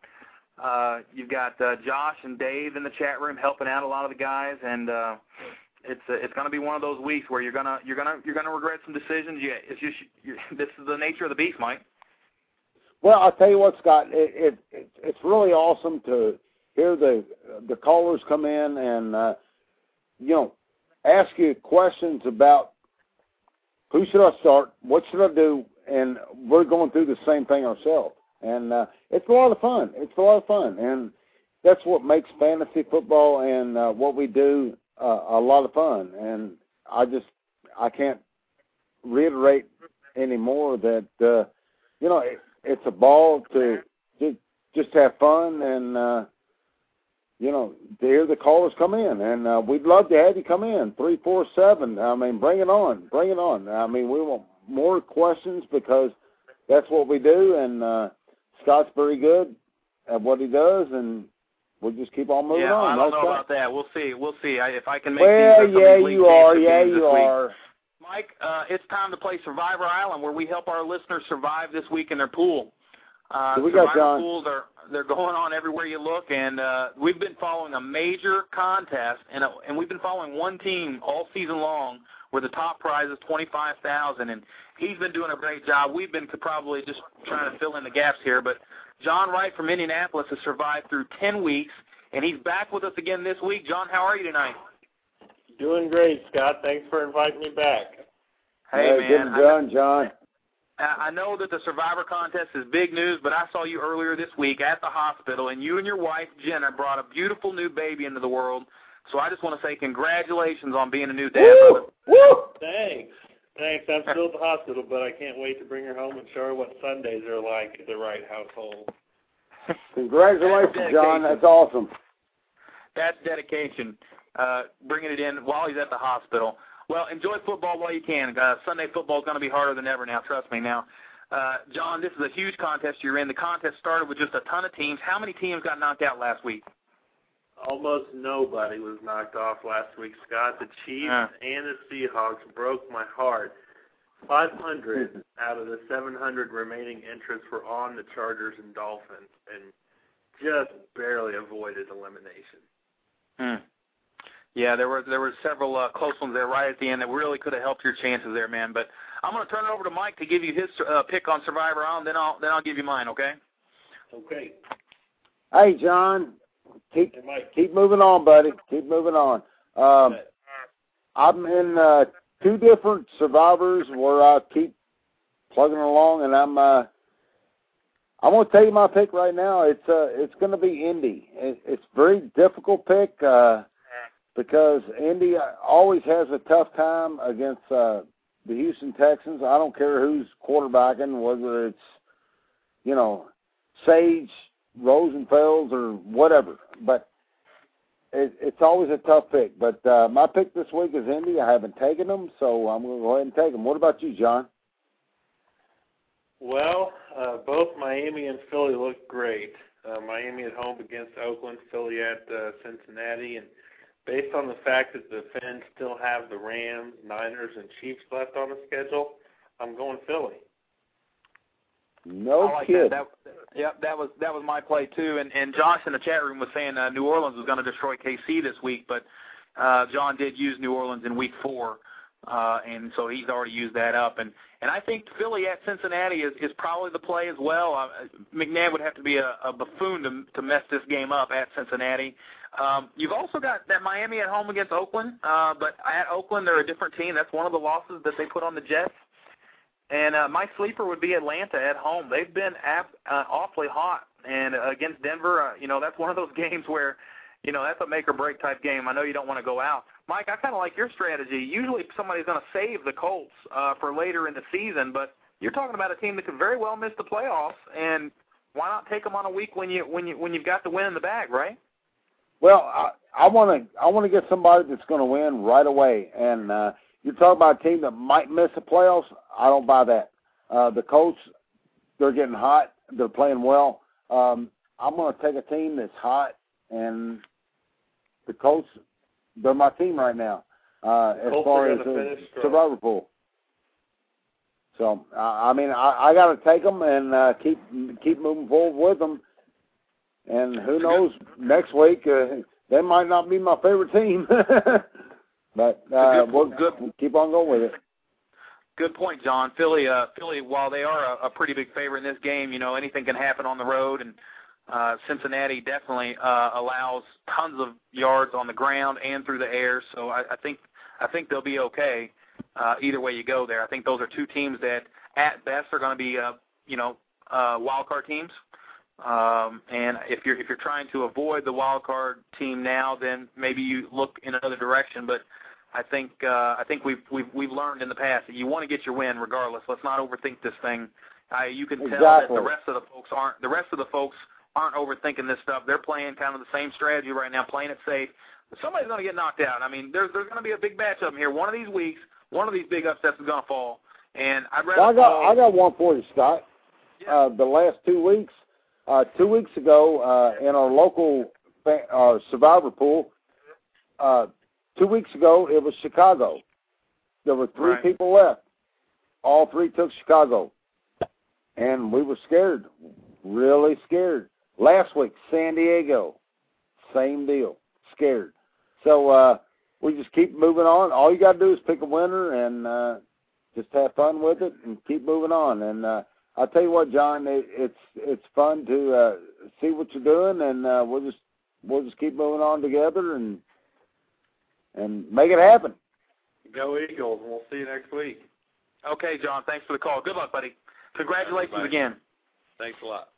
Speaker 3: Uh, you've got uh, Josh and Dave in the chat room helping out a lot of the guys, and uh, it's uh, it's going to be one of those weeks where you're gonna you're gonna you're gonna regret some decisions. Yeah, it's just you this is the nature of the beast, Mike.
Speaker 4: Well, I'll tell you what, Scott. It, it, it it's really awesome to hear the the callers come in and uh, you know ask you questions about who should I start, what should I do, and we're going through the same thing ourselves. And uh, it's a lot of fun. It's a lot of fun, and that's what makes fantasy football and uh, what we do uh, a lot of fun. And I just I can't reiterate anymore that uh, you know it, it's a ball to just just have fun and uh, you know to hear the callers come in, and uh, we'd love to have you come in three four seven. I mean, bring it on, bring it on. I mean, we want more questions because that's what we do, and uh, Scott's very good at what he does, and we'll just keep on moving
Speaker 3: yeah,
Speaker 4: on.
Speaker 3: I don't know about that. We'll see. We'll see. I, if I can make
Speaker 4: Well,
Speaker 3: these,
Speaker 4: yeah,
Speaker 3: of these league
Speaker 4: you are. Yeah, you
Speaker 3: this week.
Speaker 4: are.
Speaker 3: Mike, uh, it's time to play Survivor Island, where we help our listeners survive this week in their pool. Uh,
Speaker 4: Who we got,
Speaker 3: Survivor
Speaker 4: John?
Speaker 3: pools are they're going on everywhere you look, and uh, we've been following a major contest, and uh, and we've been following one team all season long, where the top prize is twenty five thousand, and he's been doing a great job. We've been probably just trying to fill in the gaps here, but John Wright from Indianapolis has survived through ten weeks, and he's back with us again this week. John, how are you tonight?
Speaker 9: Doing great, Scott. Thanks for inviting me back.
Speaker 3: Hey
Speaker 4: Uh,
Speaker 3: man,
Speaker 4: get it
Speaker 3: I-
Speaker 4: John.
Speaker 3: I I know that the Survivor contest is big news, but I saw you earlier this week at the hospital, and you and your wife Jenna brought a beautiful new baby into the world. So I just want to say congratulations on being a new dad. brother.
Speaker 4: Woo!
Speaker 9: Thanks. Thanks. I'm still at the hospital, but I can't wait to bring her home and show her what Sundays are like at the Wright household.
Speaker 4: Congratulations,
Speaker 3: That's
Speaker 4: John. That's awesome.
Speaker 3: That's dedication. Uh, bringing it in while he's at the hospital. Well, enjoy football while you can. Uh, Sunday football is going to be harder than ever now. Trust me. Now, uh, John, this is a huge contest you're in. The contest started with just a ton of teams. How many teams got knocked out last week?
Speaker 9: Almost nobody was knocked off last week, Scott. The Chiefs
Speaker 3: Yeah.
Speaker 9: and the Seahawks broke my heart. 500 out of the 700 remaining entrants were on the Chargers and Dolphins, and just barely avoided elimination.
Speaker 3: Hmm. Yeah, there were there were several uh, close ones there right at the end that really could have helped your chances there, man. But I'm going to turn it over to Mike to give you his uh, pick on Survivor Island. Then I'll then I'll give you mine. Okay?
Speaker 9: Okay.
Speaker 4: Hey, John, keep
Speaker 9: Hey, Mike.
Speaker 4: keep moving on, buddy. Keep moving on. Um, I'm in uh, two different survivors where I keep plugging along, and I'm uh, I'm going to tell you my pick right now. It's uh, it's going to be Indy. It, it's a very difficult pick uh, because Indy always has a tough time against uh, the Houston Texans. I don't care who's quarterbacking, whether it's you know Sage, Rosenfels, or whatever. But it, it's always a tough pick. But uh, my pick this week is Indy. I haven't taken them, so I'm going to go ahead and take them. What about you, John?
Speaker 9: Well, uh, both Miami and Philly look great. Uh, Miami at home against Oakland, Philly at uh, Cincinnati, and based on the fact that the Fins still have the Rams, Niners, and Chiefs left on the schedule, I'm going Philly.
Speaker 4: No
Speaker 3: like
Speaker 4: kid.
Speaker 3: That. That, yep, that was that was my play too. And and Josh in the chat room was saying uh, New Orleans was going to destroy KC this week, but uh, John did use New Orleans in Week Four, uh, and so he's already used that up. And and I think Philly at Cincinnati is is probably the play as well. Uh, McNabb would have to be a, a buffoon to to mess this game up at Cincinnati. Um, you've also got that Miami at home against Oakland, uh, but at Oakland they're a different team. That's one of the losses that they put on the Jets. And uh, my sleeper would be Atlanta at home. They've been ap- uh, awfully hot, and uh, against Denver, uh, you know that's one of those games where, you know, that's a make or break type game. I know you don't want to go out, Mike. I kind of like your strategy. Usually, somebody's going to save the Colts uh, for later in the season, but you're talking about a team that could very well miss the playoffs, and why not take them on a week when you when you when you've got the win in the bag, right?
Speaker 4: Well, I, I want to I want to get somebody that's going to win right away, and uh, you're talking about a team that might miss the playoffs. I don't buy that. Uh, the Colts, they're getting hot. They're playing well. Um, I'm going to take a team that's hot, and the Colts, they're my team right now uh, as
Speaker 9: Colts
Speaker 4: far as
Speaker 9: gonna
Speaker 4: the survivor pool. So I I mean I, I got to take them and uh, keep keep moving forward with them. And who knows? Next week uh, they might not be my favorite team, but uh, we'll
Speaker 3: good.
Speaker 4: keep on going with it.
Speaker 3: Good point, John. Philly, uh, Philly, while they are a, a pretty big favorite in this game, you know anything can happen on the road, and uh, Cincinnati definitely uh, allows tons of yards on the ground and through the air. So I, I think I think they'll be okay uh, either way you go there. I think those are two teams that at best are going to be uh, you know uh, wild card teams. Um, and if you're if you're trying to avoid the wild card team now, then maybe you look in another direction. But I think uh, I think we've we've we've learned in the past that you want to get your win regardless. Let's not overthink this thing. Uh, you can tell that the rest of the folks aren't the rest of the folks aren't overthinking this stuff. They're playing kind of the same strategy right now, playing it safe. Somebody's going to get knocked out. I mean, there's there's going to be a big matchup here. One of these weeks, one of these big upsets is going to fall. And I'd rather
Speaker 4: I got I got one for you, Scott. Uh, the last two weeks, uh, two weeks ago, uh, in our local fa- uh, survivor pool, uh, two weeks ago it was Chicago. There were three
Speaker 3: Right.
Speaker 4: people left. All three took Chicago, and we were scared, really scared. Last week, San Diego, same deal, scared. So uh, we just keep moving on. All you got to do is pick a winner and uh, just have fun with it and keep moving on. And uh, I'll tell you what, John, it, it's it's fun to uh, see what you're doing, and uh, we'll just we'll just keep moving on together and and make it happen.
Speaker 9: Go Eagles, and we'll see you next week.
Speaker 3: Okay, John. Thanks for the call. Good luck, buddy. Congratulations
Speaker 9: Bye.
Speaker 3: again.
Speaker 9: Thanks a lot.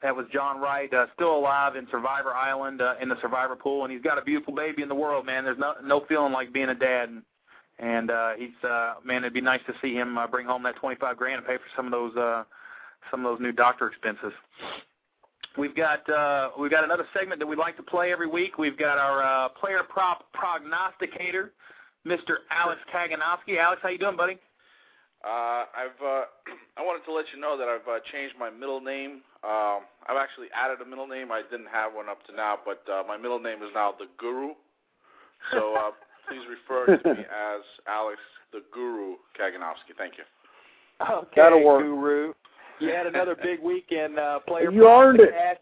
Speaker 3: That was John Wright, uh, still alive in Survivor Island uh, in the Survivor pool, and he's got a beautiful baby in the world, man. There's no no feeling like being a dad, and, and uh, he's uh, man. It'd be nice to see him uh, bring home that 25 grand and pay for some of those uh, some of those new doctor expenses. We've got uh, we've got another segment that we like to play every week. We've got our uh, player prop prognosticator, Mr. Alex Kaganowski. Alex, how you doing, buddy?
Speaker 10: Uh, I've uh, I wanted to let you know that I've uh, changed my middle name. Um, I've actually added a middle name. I didn't have one up to now, but uh, my middle name is now the Guru. So uh, please refer to me as Alex the Guru Kaganowski. Thank you.
Speaker 3: Okay,
Speaker 4: That'll work.
Speaker 3: Guru. You had another big weekend, uh, player.
Speaker 4: You earned
Speaker 3: the
Speaker 4: it.
Speaker 3: Cash,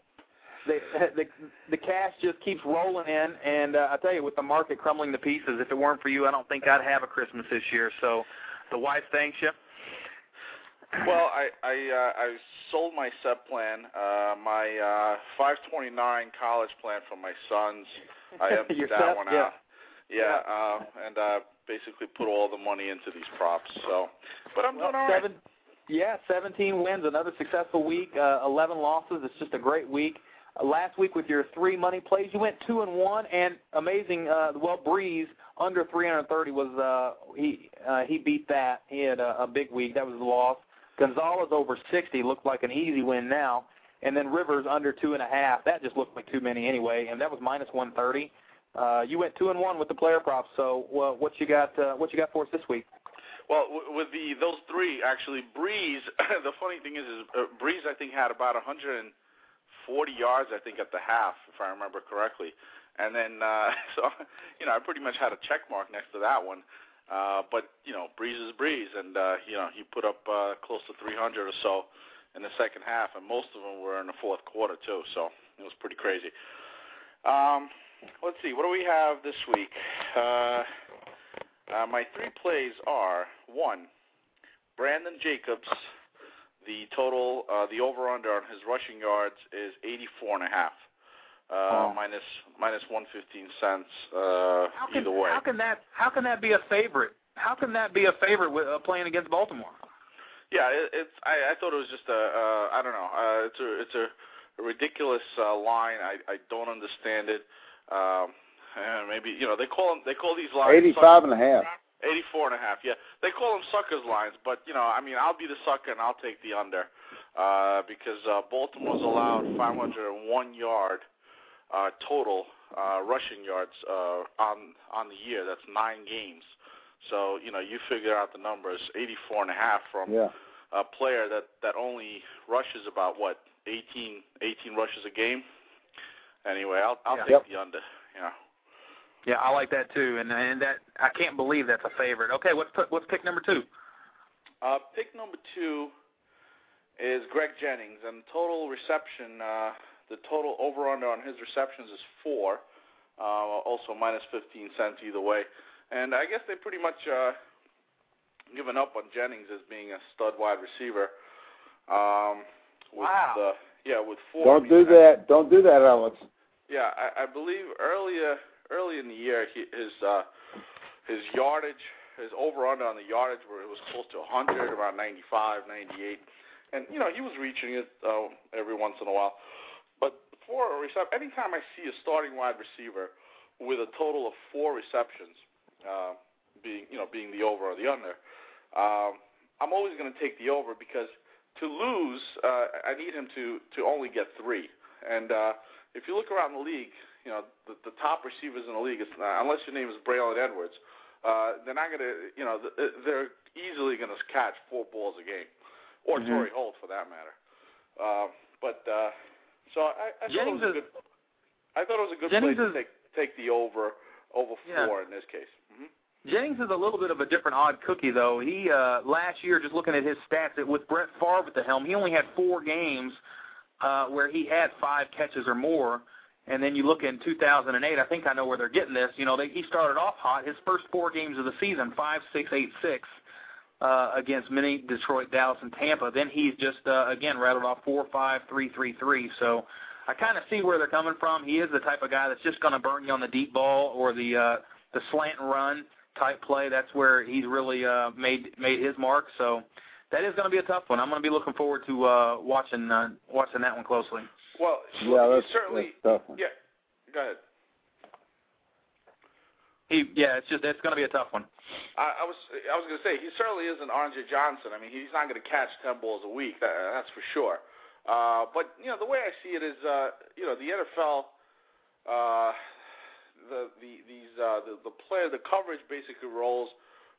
Speaker 3: the, the the cash just keeps rolling in, and uh, I tell you, with the market crumbling to pieces, if it weren't for you, I don't think I'd have a Christmas this year. So, the wife thanks you.
Speaker 10: Well, I I uh, I sold my SEP plan, uh, my uh, 529 college plan for my sons. I emptied that
Speaker 3: SEP?
Speaker 10: one
Speaker 3: Yeah.
Speaker 10: out. Yeah, uh, and uh, basically put all the money into these props. So, but I'm doing all right.
Speaker 3: seven Yeah, 17 wins, another successful week, uh, 11 losses. It's just a great week. Uh, last week with your three money plays, you went two and one, and amazing. Uh, well, Brees under 330 was uh, he uh, he beat that. He had a, a big week. That was a loss. Gonzalez over 60 looked like an easy win now, and then Rivers under two and a half. That just looked like too many anyway, and that was minus 130. Uh, you went two and one with the player props. So, well, what you got? Uh, what you got for us this week?
Speaker 10: Well, with the those three actually, Brees. the funny thing is, is uh, Brees I think had about 140 yards I think at the half, if I remember correctly. And then, uh, so you know, I pretty much had a check mark next to that one. Uh, but you know, Brees is Brees, and uh, you know, he put up uh, close to 300 or so in the second half, and most of them were in the fourth quarter too. So it was pretty crazy. Um, let's see, what do we have this week? Uh, uh, my three plays are one, Brandon Jacobs. The total, uh, the over/under on his rushing yards is 84 and a half. Uh,
Speaker 3: Oh.
Speaker 10: minus minus 115 cents uh,
Speaker 3: How can
Speaker 10: either way.
Speaker 3: how can that how can that be a favorite? How can that be a favorite with uh, playing against Baltimore?
Speaker 10: Yeah, it, it's. I, I thought it was just a. Uh, I don't know. Uh, it's a. It's a, a ridiculous uh, line. I. I don't understand it. Um, and maybe you know they call them. They call these lines.
Speaker 4: 85 and a half.
Speaker 10: 84 and a half. Yeah, they call them suckers lines, but you know, I mean, I'll be the sucker and I'll take the under uh, because uh, Baltimore's allowed 501 yard uh, total uh, rushing yards uh, on on the year. That's nine games. So you know, you figure out the numbers. 84 and a half from
Speaker 4: Yeah.
Speaker 10: a player that that only rushes about what 18 18 rushes a game. Anyway, I'll I'll
Speaker 3: Yeah.
Speaker 10: take
Speaker 4: Yep.
Speaker 10: the under. Yeah.
Speaker 3: Yeah, I like that too, and and that I can't believe that's a favorite. Okay, what's what's pick number two?
Speaker 10: Uh, pick number two is Greg Jennings, and total reception. Uh, the total over under on his receptions is four, uh, also minus 15 cents either way. And I guess they pretty much uh, given up on Jennings as being a stud wide receiver. Um, with,
Speaker 3: Wow.
Speaker 10: Uh, yeah, with four.
Speaker 4: Don't do that. Don't do that, Alex.
Speaker 10: Yeah, I, I believe earlier early in the year he, his uh, his yardage, his over under on the yardage where it was close to 100, around 95, 98, and you know he was reaching it uh, every once in a while. But for a reception, anytime I see a starting wide receiver with a total of four receptions, uh, being you know being the over or the under, um, I'm always going to take the over because to lose, uh, I need him to to only get three. And uh, if you look around the league, you know the, the top receivers in the league, is, uh, unless your name is Braylon Edwards, uh, they're not going to, you know, th- they're easily going to catch four balls a game, or
Speaker 3: Mhm.
Speaker 10: Torry Holt for that matter. Uh, but uh, so I, I thought it was a good. I thought it was a good
Speaker 3: Jennings
Speaker 10: place
Speaker 3: is-
Speaker 10: to take take the over over
Speaker 3: Yeah.
Speaker 10: four in this case. hmm
Speaker 3: Jennings is a little bit of a different odd cookie, though. He uh, last year, just looking at his stats, it, with Brett Favre at the helm, he only had four games uh, where he had five catches or more. And then you look in 2008, I think I know where they're getting this. You know, they, he started off hot. His first four games of the season, five, six, eight, six, uh, against many Detroit, Dallas, and Tampa. Then he's just uh, again rattled off four, five, three, three, three. So I kind of see where they're coming from. He is the type of guy that's just going to burn you on the deep ball or the uh, the slant and run type play. That's where he's really uh, made made his mark. So that is going to be a tough one. I'm going to be looking forward to uh, watching uh, watching that one closely.
Speaker 10: Well,
Speaker 4: Yeah,
Speaker 10: he
Speaker 4: that's,
Speaker 10: certainly.
Speaker 4: that's a tough one.
Speaker 10: Yeah, go ahead.
Speaker 3: He yeah, it's just it's going to be a tough one.
Speaker 10: I, I was I was going to say he certainly isn't R.J. Johnson. I mean, he's not going to catch ten balls a week. That, that's for sure. Uh, but you know, the way I see it is, uh, you know, the NFL, uh, the the these uh, the the player the coverage basically rolls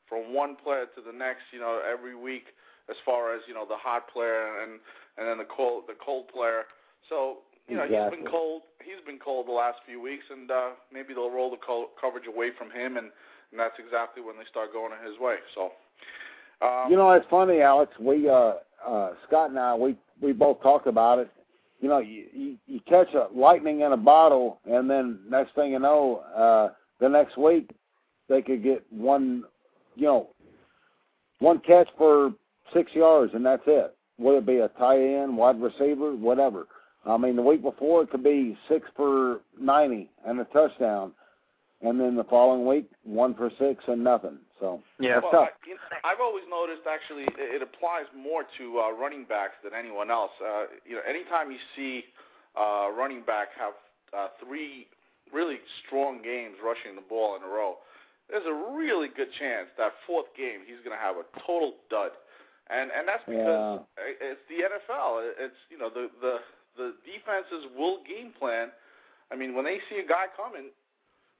Speaker 10: from one player to the next. You know, every week as far as you know the hot player and and then the cold the cold player. So you know he's been cold. He's been cold the last few weeks, and uh, maybe they'll roll the co- coverage away from him, and, and that's exactly when they start going in his way. So. Um,
Speaker 4: You know, it's funny, Alex. We uh uh Scott and I we we both talked about it. You know, you, you you catch a lightning in a bottle and then next thing you know, uh the next week they could get one you know one catch for six yards and that's it. Whether it be a tight end, wide receiver, whatever. I mean the week before it could be six for ninety and a touchdown. and then the following week one for six and nothing. So
Speaker 3: yeah,
Speaker 10: well,
Speaker 4: tough.
Speaker 10: I, you know, I've always noticed actually it, it applies more to uh, running backs than anyone else. Uh, you know, anytime you see uh, running back have uh, three really strong games rushing the ball in a row, there's a really good chance that fourth game he's going to have a total dud. And and that's because
Speaker 4: Yeah.
Speaker 10: it's the NFL. It's you know the the the defenses will game plan. I mean, when they see a guy coming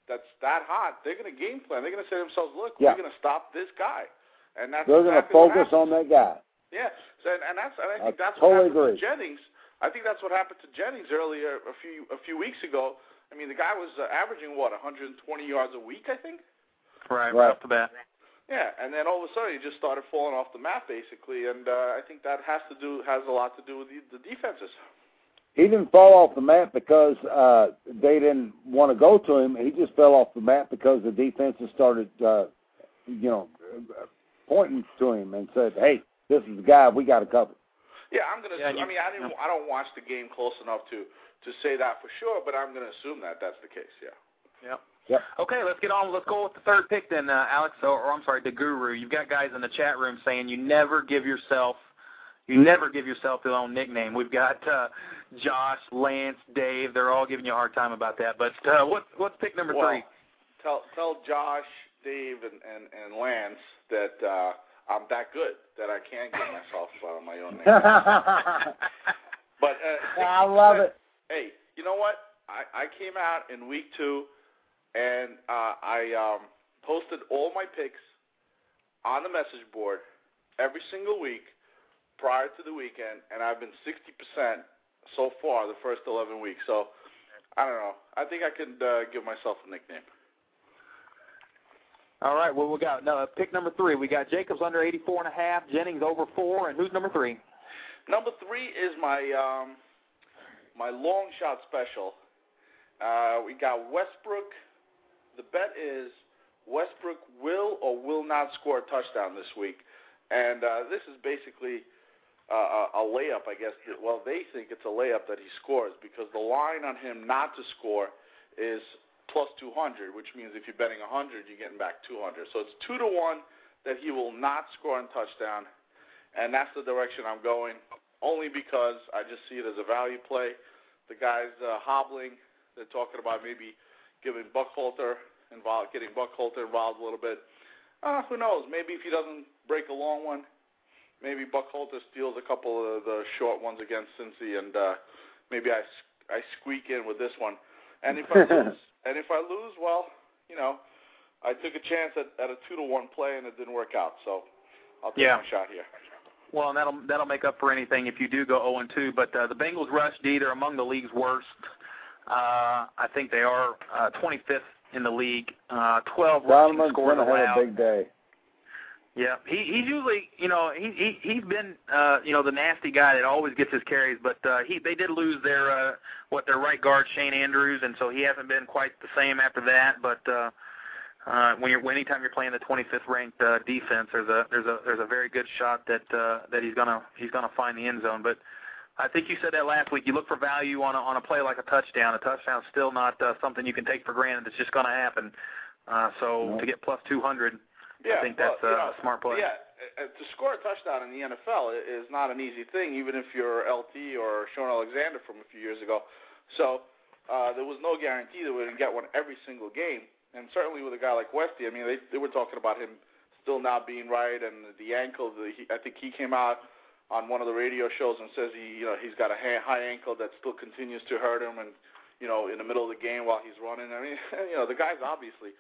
Speaker 10: that's that hot, they're going to game plan. They're going to say to themselves, "Look,
Speaker 4: Yeah.
Speaker 10: we're going to stop this guy," and that's
Speaker 4: They're going to focus on that guy.
Speaker 10: Yeah, so, and, and that's and I
Speaker 4: I
Speaker 10: think that's
Speaker 4: totally
Speaker 10: what happened
Speaker 4: agree.
Speaker 10: to Jennings. I think that's what happened to Jennings earlier a few a few weeks ago. I mean, the guy was uh, averaging what 120 yards a week, I think.
Speaker 3: right,
Speaker 4: Right.
Speaker 3: right off the bat.
Speaker 10: Yeah, and then all of a sudden he just started falling off the map basically, and uh, I think that has to do has a lot to do with the, the defenses.
Speaker 4: He didn't fall off the map because uh, they didn't want to go to him. He just fell off the map because the defenses started, uh, you know, uh, pointing to him and said, "Hey, this is the guy we got to cover."
Speaker 10: Yeah, I'm gonna.
Speaker 3: Yeah,
Speaker 10: assume,
Speaker 3: you-
Speaker 10: I mean, I didn't. I don't watch the game close enough to to say that for sure, but I'm gonna assume that that's the case. Yeah.
Speaker 3: Yep.
Speaker 4: Yep.
Speaker 3: Okay, let's get on. Let's go with the third pick then, uh, Alex. Or, or I'm sorry, the Guru. You've got guys in the chat room saying you never give yourself, you never give yourself your own nickname. We've got uh, Josh, Lance, Dave. They're all giving you a hard time about that. But uh, what's what's pick number
Speaker 10: well,
Speaker 3: three?
Speaker 10: Tell tell Josh, Dave, and and, and Lance that uh, I'm that good that I can give myself uh, my own name. But uh,
Speaker 4: I love it.
Speaker 10: Hey, you know what? I, I came out in week two, and uh, I um, posted all my picks on the message board every single week prior to the weekend, and I've been 60% so far the first 11 weeks. So I don't know. I think I could uh, give myself a nickname.
Speaker 3: All right. Well, we got no, pick number three. We got Jacobs under 84 and a half, Jennings over four, and who's number three?
Speaker 10: Number three is my um, my long shot special. Uh, we got Westbrook. The bet is Westbrook will or will not score a touchdown this week, and uh, this is basically uh, a layup, I guess. Well, they think it's a layup that he scores because the line on him not to score is plus 200, which means if you're betting 100, you're getting back 200. So it's two to one that he will not score a touchdown, and that's the direction I'm going. Only because I just see it as a value play. The guy's uh, hobbling. They're talking about maybe giving Buckhalter involved, getting Buckhalter involved a little bit. Uh, who knows? Maybe if he doesn't break a long one, maybe Buckhalter steals a couple of the short ones against Cincy, and uh, maybe I I squeak in with this one. And if I lose, and if I lose, well, you know, I took a chance at, at a two to one play and it didn't work out. So I'll take
Speaker 3: Yeah.
Speaker 10: my shot here.
Speaker 3: Well, and that'll that'll make up for anything if you do go 0 and 2. But uh, the Bengals rush D, they're among the league's worst. Uh, I think they are uh, 25th in the league. Uh, 12 rushing scores
Speaker 4: to have a big day.
Speaker 3: Yeah, he he's usually you know he he he's been uh you know the nasty guy that always gets his carries, but uh he they did lose their uh what their right guard Shawn Andrews, and so he hasn't been quite the same after that. But uh uh when you're anytime you're playing the 25th ranked uh, defense, there's a there's a there's a very good shot that uh that he's gonna he's gonna find the end zone. But I think you said that last week. You look for value on a on a play like a touchdown. A touchdown's still not uh, something you can take for granted. It's just gonna happen. Uh so
Speaker 4: No.
Speaker 3: to get plus 200.
Speaker 10: Yeah,
Speaker 3: I think
Speaker 10: well,
Speaker 3: that's
Speaker 10: you
Speaker 3: uh,
Speaker 10: know,
Speaker 3: a smart play.
Speaker 10: Yeah, uh, to score a touchdown in the NFL is not an easy thing, even if you're LT or Shaun Alexander from a few years ago. So uh, there was no guarantee that going to get one every single game. And certainly with a guy like Westy, I mean, they they were talking about him still not being right and the ankle. The, he, I think he came out on one of the radio shows and says he, you know, he's got a high, high ankle that still continues to hurt him, and you know, in the middle of the game while he's running. I mean, you know, the guy's obviously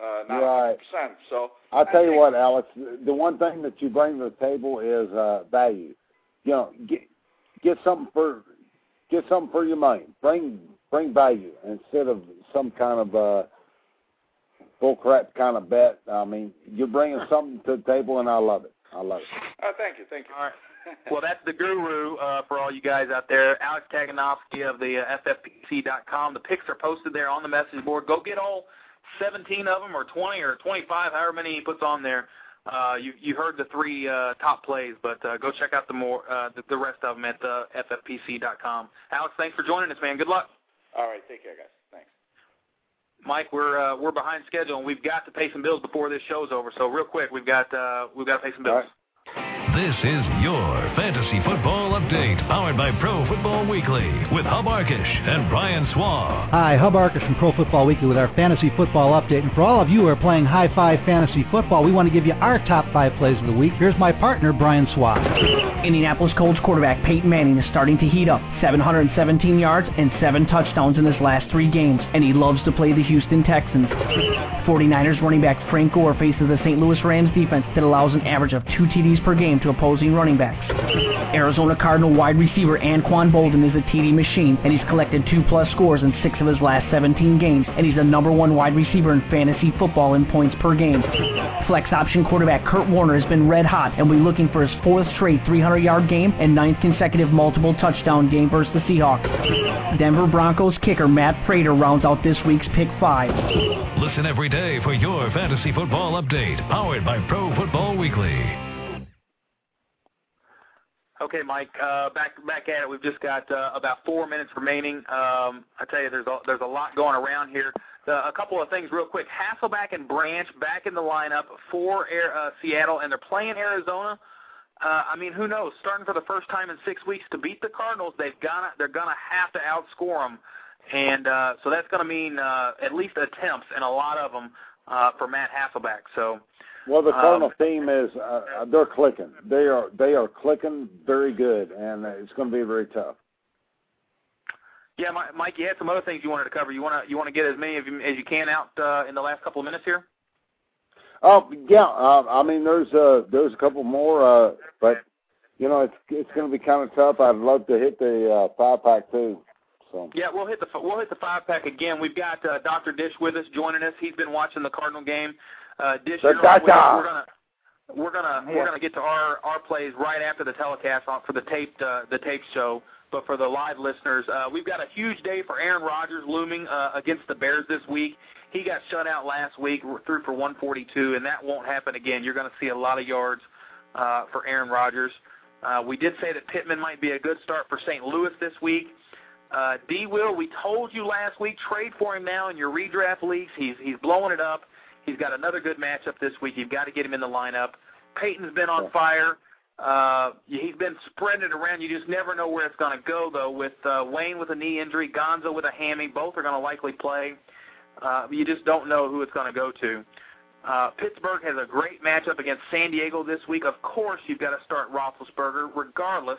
Speaker 10: uh, not
Speaker 4: Right.
Speaker 10: 100%. So
Speaker 4: I'll tell you what, Alex. The one thing that you bring to the table is uh, value. You know, get get something for get something for your money. Bring bring value instead of some kind of uh, bull crap kind of bet. I mean, you're bringing something to the table, and I love it. I love it.
Speaker 10: Uh, thank you, thank you.
Speaker 3: All right. Well, that's the guru uh, for all you guys out there. Alex Kaganovsky of the uh, FFPC.com. The picks are posted there on the message board. Go get all 17 of them, or 20, or 25, however many he puts on there. Uh, you you heard the three uh, top plays, but uh, go check out the more uh, the, the rest of them at uh, FFPC.com. Alex, thanks for joining us, man. Good luck.
Speaker 10: All right, take care, guys. Thanks.
Speaker 3: Mike, we're uh, we're behind schedule, and we've got to pay some bills before this show's over. So real quick, we've got uh, we've got to pay some bills.
Speaker 11: This is your Fantasy Football powered by Pro Football Weekly, with Hub Arkush and Brian Swaw.
Speaker 12: Hi, Hub Arkush from Pro Football Weekly with our Fantasy Football Update. And for all of you who are playing high five fantasy football, we want to give you our top five plays of the week. Here's my partner, Brian Swaw.
Speaker 13: Indianapolis Colts quarterback Peyton Manning is starting to heat up. 717 yards and seven touchdowns in his last three games, and he loves to play the Houston Texans. 49ers running back Frank Gore faces the St. Louis Rams defense that allows an average of two TDs per game to opposing running backs. Arizona Cardinal wide receiver Anquan Boldin is a TD machine, and he's collected two-plus scores in six of his last 17 games, and he's the number one wide receiver in fantasy football in points per game. Flex option quarterback Kurt Warner has been red hot and be looking for his fourth straight 300-yard game and ninth consecutive multiple touchdown game versus the Seahawks. Denver Broncos kicker Matt Prater rounds out this week's pick five.
Speaker 11: Listen every day for your Fantasy Football Update, powered by Pro Football Weekly.
Speaker 3: Okay, Mike. Uh, back back at it. We've just got uh, about four minutes remaining. Um, I tell you, there's a, there's a lot going around here. Uh, a couple of things real quick. Hasselbeck and Branch back in the lineup for Air, uh, Seattle, and they're playing Arizona. Uh, I mean, who knows? Starting for the first time in six weeks to beat the Cardinals, they've gonna they're gonna have to outscore them, and uh, so that's gonna mean uh, at least attempts and a lot of them uh, for Matt Hasselbeck. So.
Speaker 4: Well, the Cardinal
Speaker 3: um,
Speaker 4: team is uh, they're clicking. They are they are clicking very good, and it's going to be very tough.
Speaker 3: Yeah, Mike, you had some other things you wanted to cover. You want to you want to get as many of you as you can out uh, in the last couple of minutes here.
Speaker 4: Oh yeah, uh, I mean there's uh there's a couple more, uh, but you know it's it's going to be kind of tough. I'd love to hit the uh, five pack too. So.
Speaker 3: Yeah, we'll hit the we'll hit the five pack again. We've got uh, Dr. Dish with us joining us. He's been watching the Cardinal game. Uh, Dish,
Speaker 4: the
Speaker 3: you're on with us.
Speaker 4: da-da.
Speaker 3: we're gonna we're gonna
Speaker 4: Yeah.
Speaker 3: we're gonna get to our our plays right after the telecast on for the taped uh, the tape show. But for the live listeners, uh, we've got a huge day for Aaron Rodgers looming uh, against the Bears this week. He got shut out last week, threw for 142, and that won't happen again. You're going to see a lot of yards uh, for Aaron Rodgers. Uh, we did say that Pittman might be a good start for St. Louis this week. Uh, D. Will, we told you last week, trade for him now in your redraft leagues. He's he's blowing it up. He's got another good matchup this week. You've got to get him in the lineup. Peyton's been on fire. Uh, he's been spreading it around. You just never know where it's going to go, though. With uh, Wayne with a knee injury, Gonzo with a hammy, both are going to likely play. Uh, you just don't know who it's going to go to. Uh, Pittsburgh has a great matchup against San Diego this week. Of course, you've got to start Roethlisberger, regardless.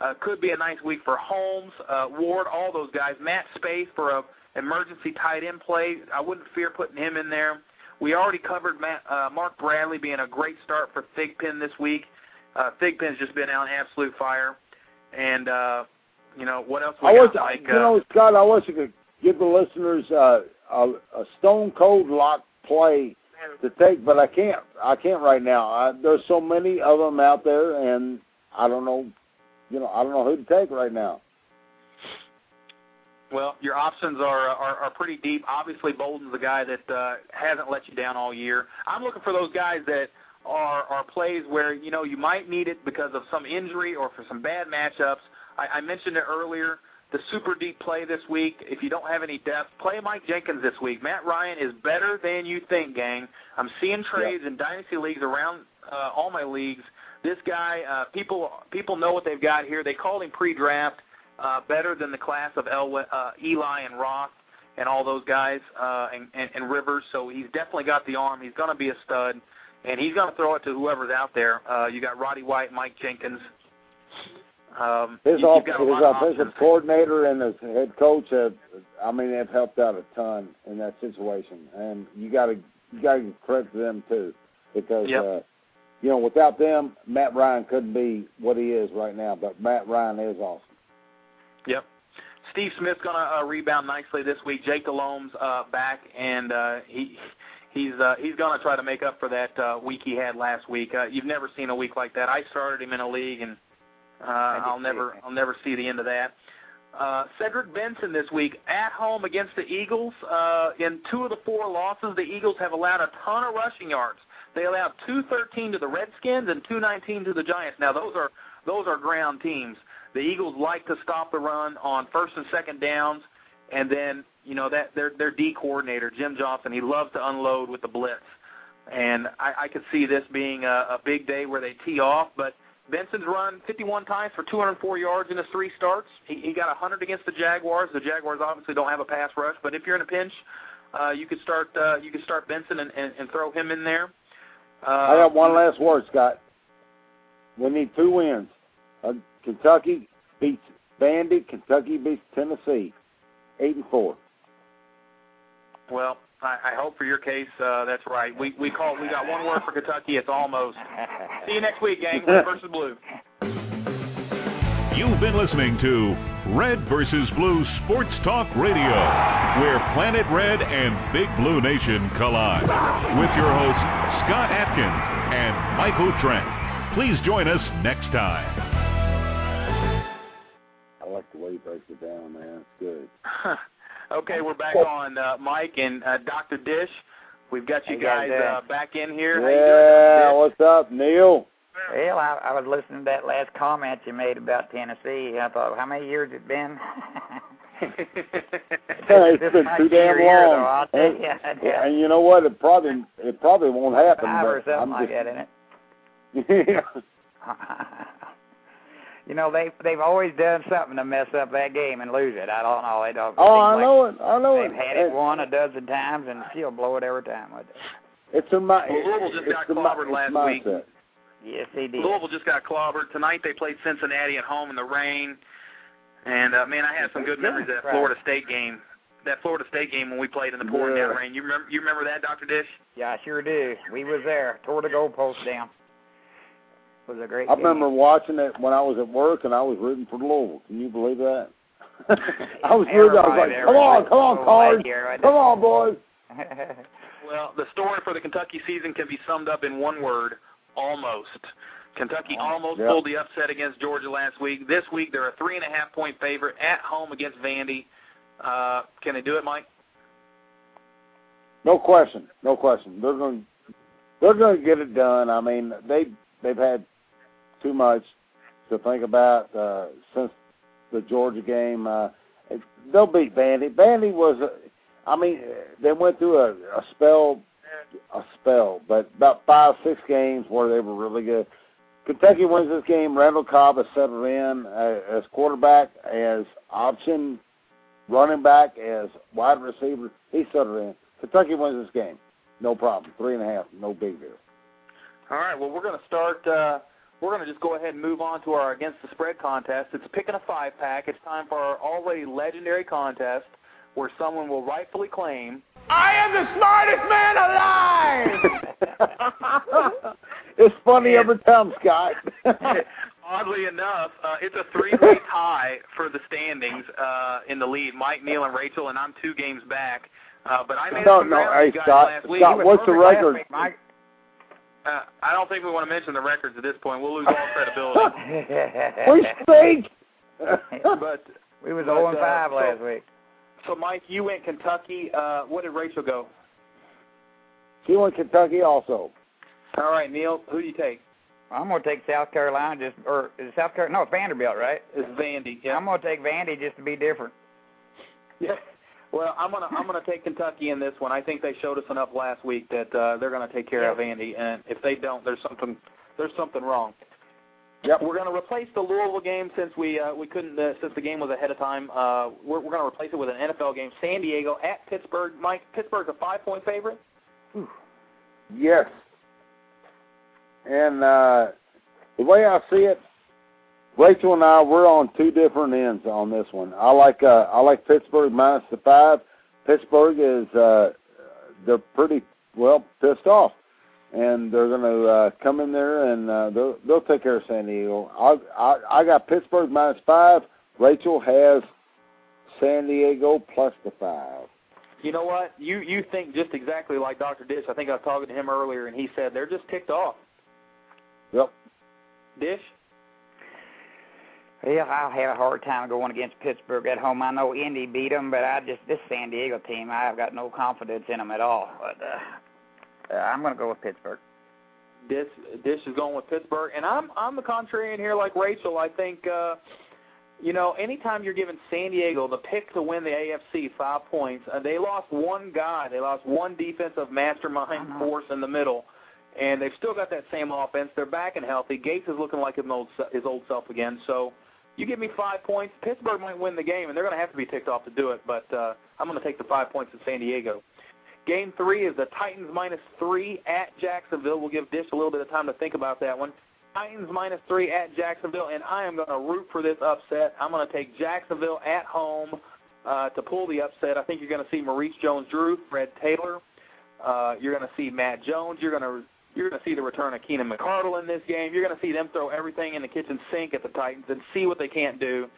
Speaker 3: Uh, could be a nice week for Holmes, uh, Ward, all those guys. Matt Spaeth for a emergency tight end play. I wouldn't fear putting him in there. We already covered Matt, uh, Mark Bradley being a great start for Thigpen this week. Uh, Thigpen's just been on absolute fire. And, uh, you know, what else we
Speaker 4: I
Speaker 3: got,
Speaker 4: wish,
Speaker 3: Mike?
Speaker 4: you know, Scott, I wish you could give the listeners uh, a, a stone cold lock play to take, but I can't. I can't right now. I, there's so many of them out there, and I don't know. You know, I don't know who to take right now.
Speaker 3: Well, your options are, are are pretty deep. Obviously, Boldin's a guy that uh, hasn't let you down all year. I'm looking for those guys that are are plays where you know you might need it because of some injury or for some bad matchups. I, I mentioned it earlier. The super deep play this week. If you don't have any depth, play Mike Jenkins this week. Matt Ryan is better than you think, gang. I'm seeing trades in dynasty leagues around uh, all my leagues. This guy, uh, people people know what they've got here. They called him pre-draft uh, better than the class of El, uh, Eli and Roth and all those guys uh, and, and, and Rivers. So he's definitely got the arm. He's going to be a stud, and he's going to throw it to whoever's out there. Uh, you got Roddy White, Mike Jenkins. Um,
Speaker 4: His,
Speaker 3: you,
Speaker 4: off, his offensive coordinator and his head coach have, I mean, they've helped out a ton in that situation, and you got to you got to give credit to them too, because
Speaker 3: Yep.
Speaker 4: uh, you know without them, Matt Ryan couldn't be what he is right now. But Matt Ryan is awesome.
Speaker 3: Yep. Steve Smith's going to uh, rebound nicely this week. Jake Delhomme's uh, back, and uh, he he's uh, he's going to try to make up for that uh, week he had last week. Uh, you've never seen a week like that. I started him in a league, and uh, I'll never I'll never see the end of that. Uh, Cedric Benson this week at home against the Eagles. Uh, in two of the four losses, the Eagles have allowed a ton of rushing yards. They allowed 213 to the Redskins and 219 to the Giants. Now those are those are ground teams. The Eagles like to stop the run on first and second downs, and then you know that their their D coordinator Jim Johnson, he loves to unload with the blitz, and I, I could see this being a, a big day where they tee off. But Benson's run 51 times for 204 yards in his three starts. He, he got 100 against the Jaguars. The Jaguars obviously don't have a pass rush, but if you're in a pinch, uh, you could start uh, you could start Benson and, and, and throw him in there. Uh,
Speaker 4: I got one last word, Scott. We need two wins. Uh, Kentucky beats Vandy. Kentucky beats Tennessee. Eight and four.
Speaker 3: Well, I, I hope for your case uh, that's right. We we call we got one word for Kentucky. It's almost. See you next week, gang. Red versus blue.
Speaker 2: You've been listening to Red versus Blue Sports Talk Radio, where Planet Red and Big Blue Nation collide. With your hosts, Scott Atkins and Michael Trent. Please join us next time.
Speaker 4: I like the way he breaks it down, man. It's good.
Speaker 3: okay, we're back on uh, Mike and uh, Dr. Dish. We've got you
Speaker 14: How you guys
Speaker 3: guys uh, back in here.
Speaker 4: Yeah, what's up, Neil?
Speaker 14: Well, I, I was listening to that last comment you made about Tennessee. I thought, how many years it been?
Speaker 4: it's
Speaker 14: This
Speaker 4: been too
Speaker 14: be your
Speaker 4: damn
Speaker 14: year,
Speaker 4: long.
Speaker 14: though, I'll tell
Speaker 4: and,
Speaker 14: you.
Speaker 4: yeah, and you know what? It probably it probably won't happen.
Speaker 14: Five or
Speaker 4: but
Speaker 14: something
Speaker 4: I'm
Speaker 14: like
Speaker 4: just,
Speaker 14: that, isn't it? You know, they they've always done something to mess up that game and lose it. I don't know. They don't.
Speaker 4: Oh,
Speaker 14: seem
Speaker 4: I
Speaker 14: like
Speaker 4: know it. I know it.
Speaker 14: They've had it
Speaker 4: And
Speaker 14: one a dozen times and she'll blow it every time with it.
Speaker 4: It's a mi-
Speaker 3: Well, Louisville just
Speaker 4: it's
Speaker 3: got clobbered last week.
Speaker 4: mindset.
Speaker 14: Yes, they did.
Speaker 3: Louisville just got clobbered tonight. They played Cincinnati at home in the rain, and uh, man, I had some good memories of that Florida State game. That Florida State game when we played in the pouring down rain. You remember? You remember that, Doctor Dish?
Speaker 14: Yeah, I sure do. We was there. Tore the goalpost down. It was a great
Speaker 4: I
Speaker 14: game.
Speaker 4: remember watching it when I was at work, and I was rooting for Louisville. Can you believe that? I was rooting. I was like, "Come on, come on,
Speaker 14: for
Speaker 4: Cards!
Speaker 14: Mike here, wasn't
Speaker 4: Come on, boys!"
Speaker 3: Well, the story for the Kentucky season can be summed up in one word: almost. Kentucky almost
Speaker 4: Yep.
Speaker 3: pulled the upset against Georgia last week. This week they're a three and a half point favorite at home against Vandy. Uh, can they do it, Mike?
Speaker 4: No question, no question. They're going, they're going to get it done. I mean, they they've had too much to think about uh, since the Georgia game. Uh, they'll beat Vandy. Vandy was, I mean, they went through a, a spell, a spell, but about five, six games where they were really good. Kentucky wins this game. Randall Cobb has settled in uh, as quarterback, as option running back, as wide receiver. He's settled in. Kentucky wins this game. No problem. Three and a half. No big deal.
Speaker 3: All right. Well, we're going to start. Uh, we're going to just go ahead and move on to our against the spread contest. It's picking a five pack. It's time for our already legendary contest, where someone will rightfully claim.
Speaker 15: I am the smartest man alive!
Speaker 4: it's funny every time, Scott.
Speaker 3: Oddly enough, uh, it's a three-way tie for the standings uh, in the lead. Mike, Neil, and Rachel, and I'm two games back. Uh, but I made
Speaker 4: No,
Speaker 3: some
Speaker 4: no,
Speaker 3: ground
Speaker 4: hey,
Speaker 3: with you guys
Speaker 4: Scott,
Speaker 3: last week.
Speaker 4: Scott, what's the record?
Speaker 3: week, Mike. Uh, I don't think we want to mention the records at this point. We'll lose all credibility.
Speaker 4: we stink.
Speaker 3: but
Speaker 14: we was
Speaker 3: but,
Speaker 14: 0 and
Speaker 3: uh,
Speaker 14: 5
Speaker 3: so-
Speaker 14: last week.
Speaker 3: So, Mike, you went Kentucky. Uh, what did Rachel go?
Speaker 4: She went Kentucky also.
Speaker 3: All right, Neil, who do you take?
Speaker 14: I'm gonna take South Carolina just or is it South Carolina? No, Vanderbilt, right?
Speaker 3: It's Vandy. Yeah.
Speaker 14: I'm gonna take Vandy just to be different.
Speaker 3: Yeah. Well, I'm gonna I'm gonna take Kentucky in this one. I think they showed us enough last week that uh, they're gonna take care of Vandy, and if they don't, there's something there's something wrong.
Speaker 4: Yep.
Speaker 3: We're gonna replace the Louisville game since we uh, we couldn't uh, since the game was ahead of time. Uh, we're we're gonna replace it with an NFL game. San Diego at Pittsburgh. Mike, Pittsburgh's a five point favorite.
Speaker 4: Yes. And uh, the way I see it, Rachel and I we're on two different ends on this one. I like uh, I like Pittsburgh minus the five. Pittsburgh is uh, they're pretty well pissed off, and they're going to uh, come in there and uh, they'll they'll take care of San Diego. I I, I got Pittsburgh minus five. Rachel has San Diego plus the five.
Speaker 3: You know what? You you think just exactly like Dr. Dish. I think I was talking to him earlier, and he said they're just ticked off.
Speaker 4: Yep.
Speaker 3: Dish.
Speaker 14: Yeah, I'll have a hard time going against Pittsburgh at home. I know Indy beat them, but I just this San Diego team, I've got no confidence in them at all. But uh, uh, I'm going to go with Pittsburgh.
Speaker 3: Dish Dish is going with Pittsburgh, and I'm I'm the contrarian here, like Rachel. I think uh, You know, anytime you're giving San Diego the pick to win the AFC five points, uh, they lost one guy. They lost one defensive mastermind force in the middle, and they've still got that same offense. They're back and healthy. Gates is looking like his old his old self again. So, you give me five points. Pittsburgh might win the game, and they're going to have to be ticked off to do it. But uh, I'm going to take the five points in San Diego. Game three is the Titans minus three at Jacksonville. We'll give Dish a little bit of time to think about that one. Titans minus three at Jacksonville, and I am going to root for this upset. I'm going to take Jacksonville at home uh, to pull the upset. I think you're going to see Maurice Jones-Drew, Fred Taylor. Uh, you're going to see Matt Jones. You're going to you're going to see the return of Keenan McCardell in this game. You're going to see them throw everything in the kitchen sink at the Titans and see what they can't do.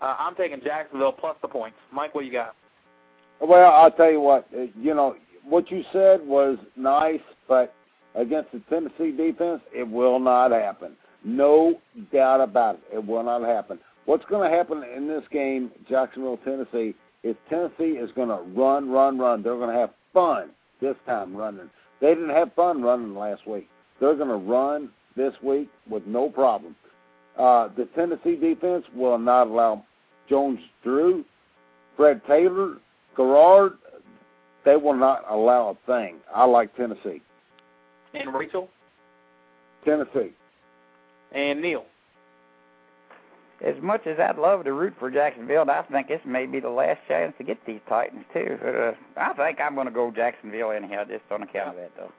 Speaker 3: Uh, I'm taking Jacksonville plus the points. Mike, what you got?
Speaker 4: Well, I'll tell you what. uh, You know what you said was nice, but against the Tennessee defense, it will not happen. No doubt about it. It will not happen. What's going to happen in this game, Jacksonville, Tennessee, is Tennessee is going to run, run, run. They're going to have fun this time running. They didn't have fun running last week. They're going to run this week with no problem. Uh, the Tennessee defense will not allow Jones Drew, Fred Taylor, Garrard. They will not allow a thing. I like Tennessee.
Speaker 3: And Rachel
Speaker 4: Tennessee.
Speaker 3: and Neil.
Speaker 14: As much as I'd love to root for Jacksonville, I think this may be the last chance to get these Titans too. Uh, I think I'm going to go Jacksonville anyhow, just on account of that, though.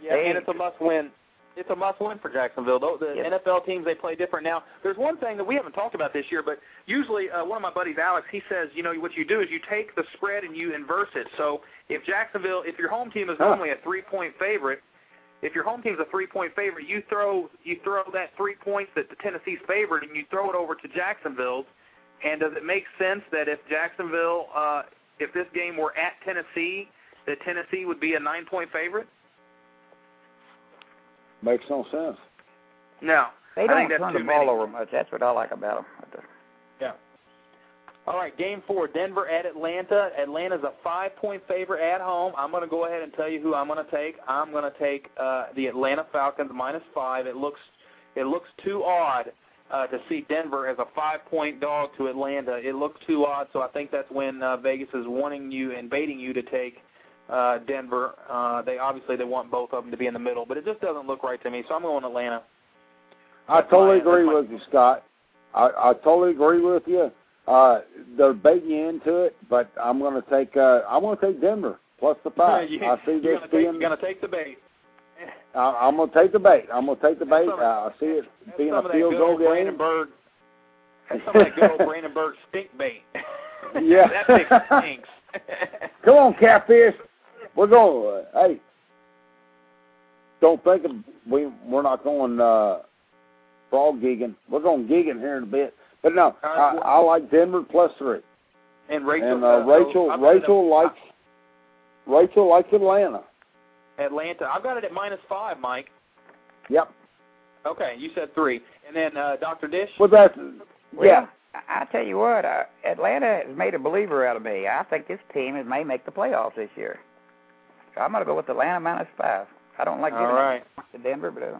Speaker 3: Yeah,
Speaker 14: They-
Speaker 3: and it's a must-win. It's a must-win for Jacksonville. Though the
Speaker 14: Yes.
Speaker 3: NFL teams they play different now. There's one thing that we haven't talked about this year, but usually uh, one of my buddies, Alex, he says, you know, what you do is you take the spread and you inverse it. So if Jacksonville, if your home team is
Speaker 4: Huh.
Speaker 3: a three-point favorite, if your home team's a three-point favorite, you throw you throw that three points that the Tennessee's favored, and you throw it over to Jacksonville's. And does it make sense that if Jacksonville, uh, if this game were at Tennessee, that Tennessee would be a nine-point favorite?
Speaker 4: Makes no sense.
Speaker 3: No.
Speaker 14: They don't
Speaker 3: think that's
Speaker 14: turn
Speaker 3: too
Speaker 14: the ball
Speaker 3: many.
Speaker 14: over much. That's what I like about them.
Speaker 3: All right, game four, Denver at Atlanta. Atlanta's a five-point favorite at home. I'm going to go ahead and tell you who I'm going to take. I'm going to take uh, the Atlanta Falcons minus five. It looks it looks too odd uh, to see Denver as a five-point dog to Atlanta. It looks too odd, so I think that's when uh, Vegas is wanting you and baiting you to take uh, Denver. Uh, they obviously they want both of them to be in the middle, but it just doesn't look right to me. So I'm going Atlanta.
Speaker 4: I totally
Speaker 3: my-
Speaker 4: agree
Speaker 3: my-
Speaker 4: with you, Scott. I, I totally agree with you. Uh, they're baiting you into it, but I'm going to take. Uh, I'm going to take Denver plus the five.
Speaker 3: you,
Speaker 4: I see
Speaker 3: you're
Speaker 4: this
Speaker 3: gonna take,
Speaker 4: being.
Speaker 3: you're going to take the bait.
Speaker 4: I, I'm going to take the bait. I'm going to take the bait.
Speaker 3: some-
Speaker 4: Uh, I see it being a field goal game.
Speaker 3: Brandenburg. That's some of that good old Brandenburg stink bait.
Speaker 4: Yeah.
Speaker 3: that thing stinks.
Speaker 4: Come on, catfish. We're going. Uh, hey, don't think of, we we're not going uh, frog gigging. We're going gigging here in a bit. But no, I, I like Denver plus three.
Speaker 3: and Rachel,
Speaker 4: and uh, Rachel,
Speaker 3: I've
Speaker 4: Rachel
Speaker 3: at-
Speaker 4: likes Rachel likes Atlanta.
Speaker 3: Atlanta. I've got it at minus five, Mike.
Speaker 4: Yep.
Speaker 3: Okay, you said three, and then uh, Doctor Dish.
Speaker 4: Well, that's
Speaker 14: Well,
Speaker 4: yeah.
Speaker 14: I I tell you what, uh, Atlanta has made a believer out of me. I think this team is, may make the playoffs this year. So I'm going to go with Atlanta minus five. I don't like
Speaker 3: All
Speaker 14: giving
Speaker 3: right.
Speaker 14: it to Denver, but uh,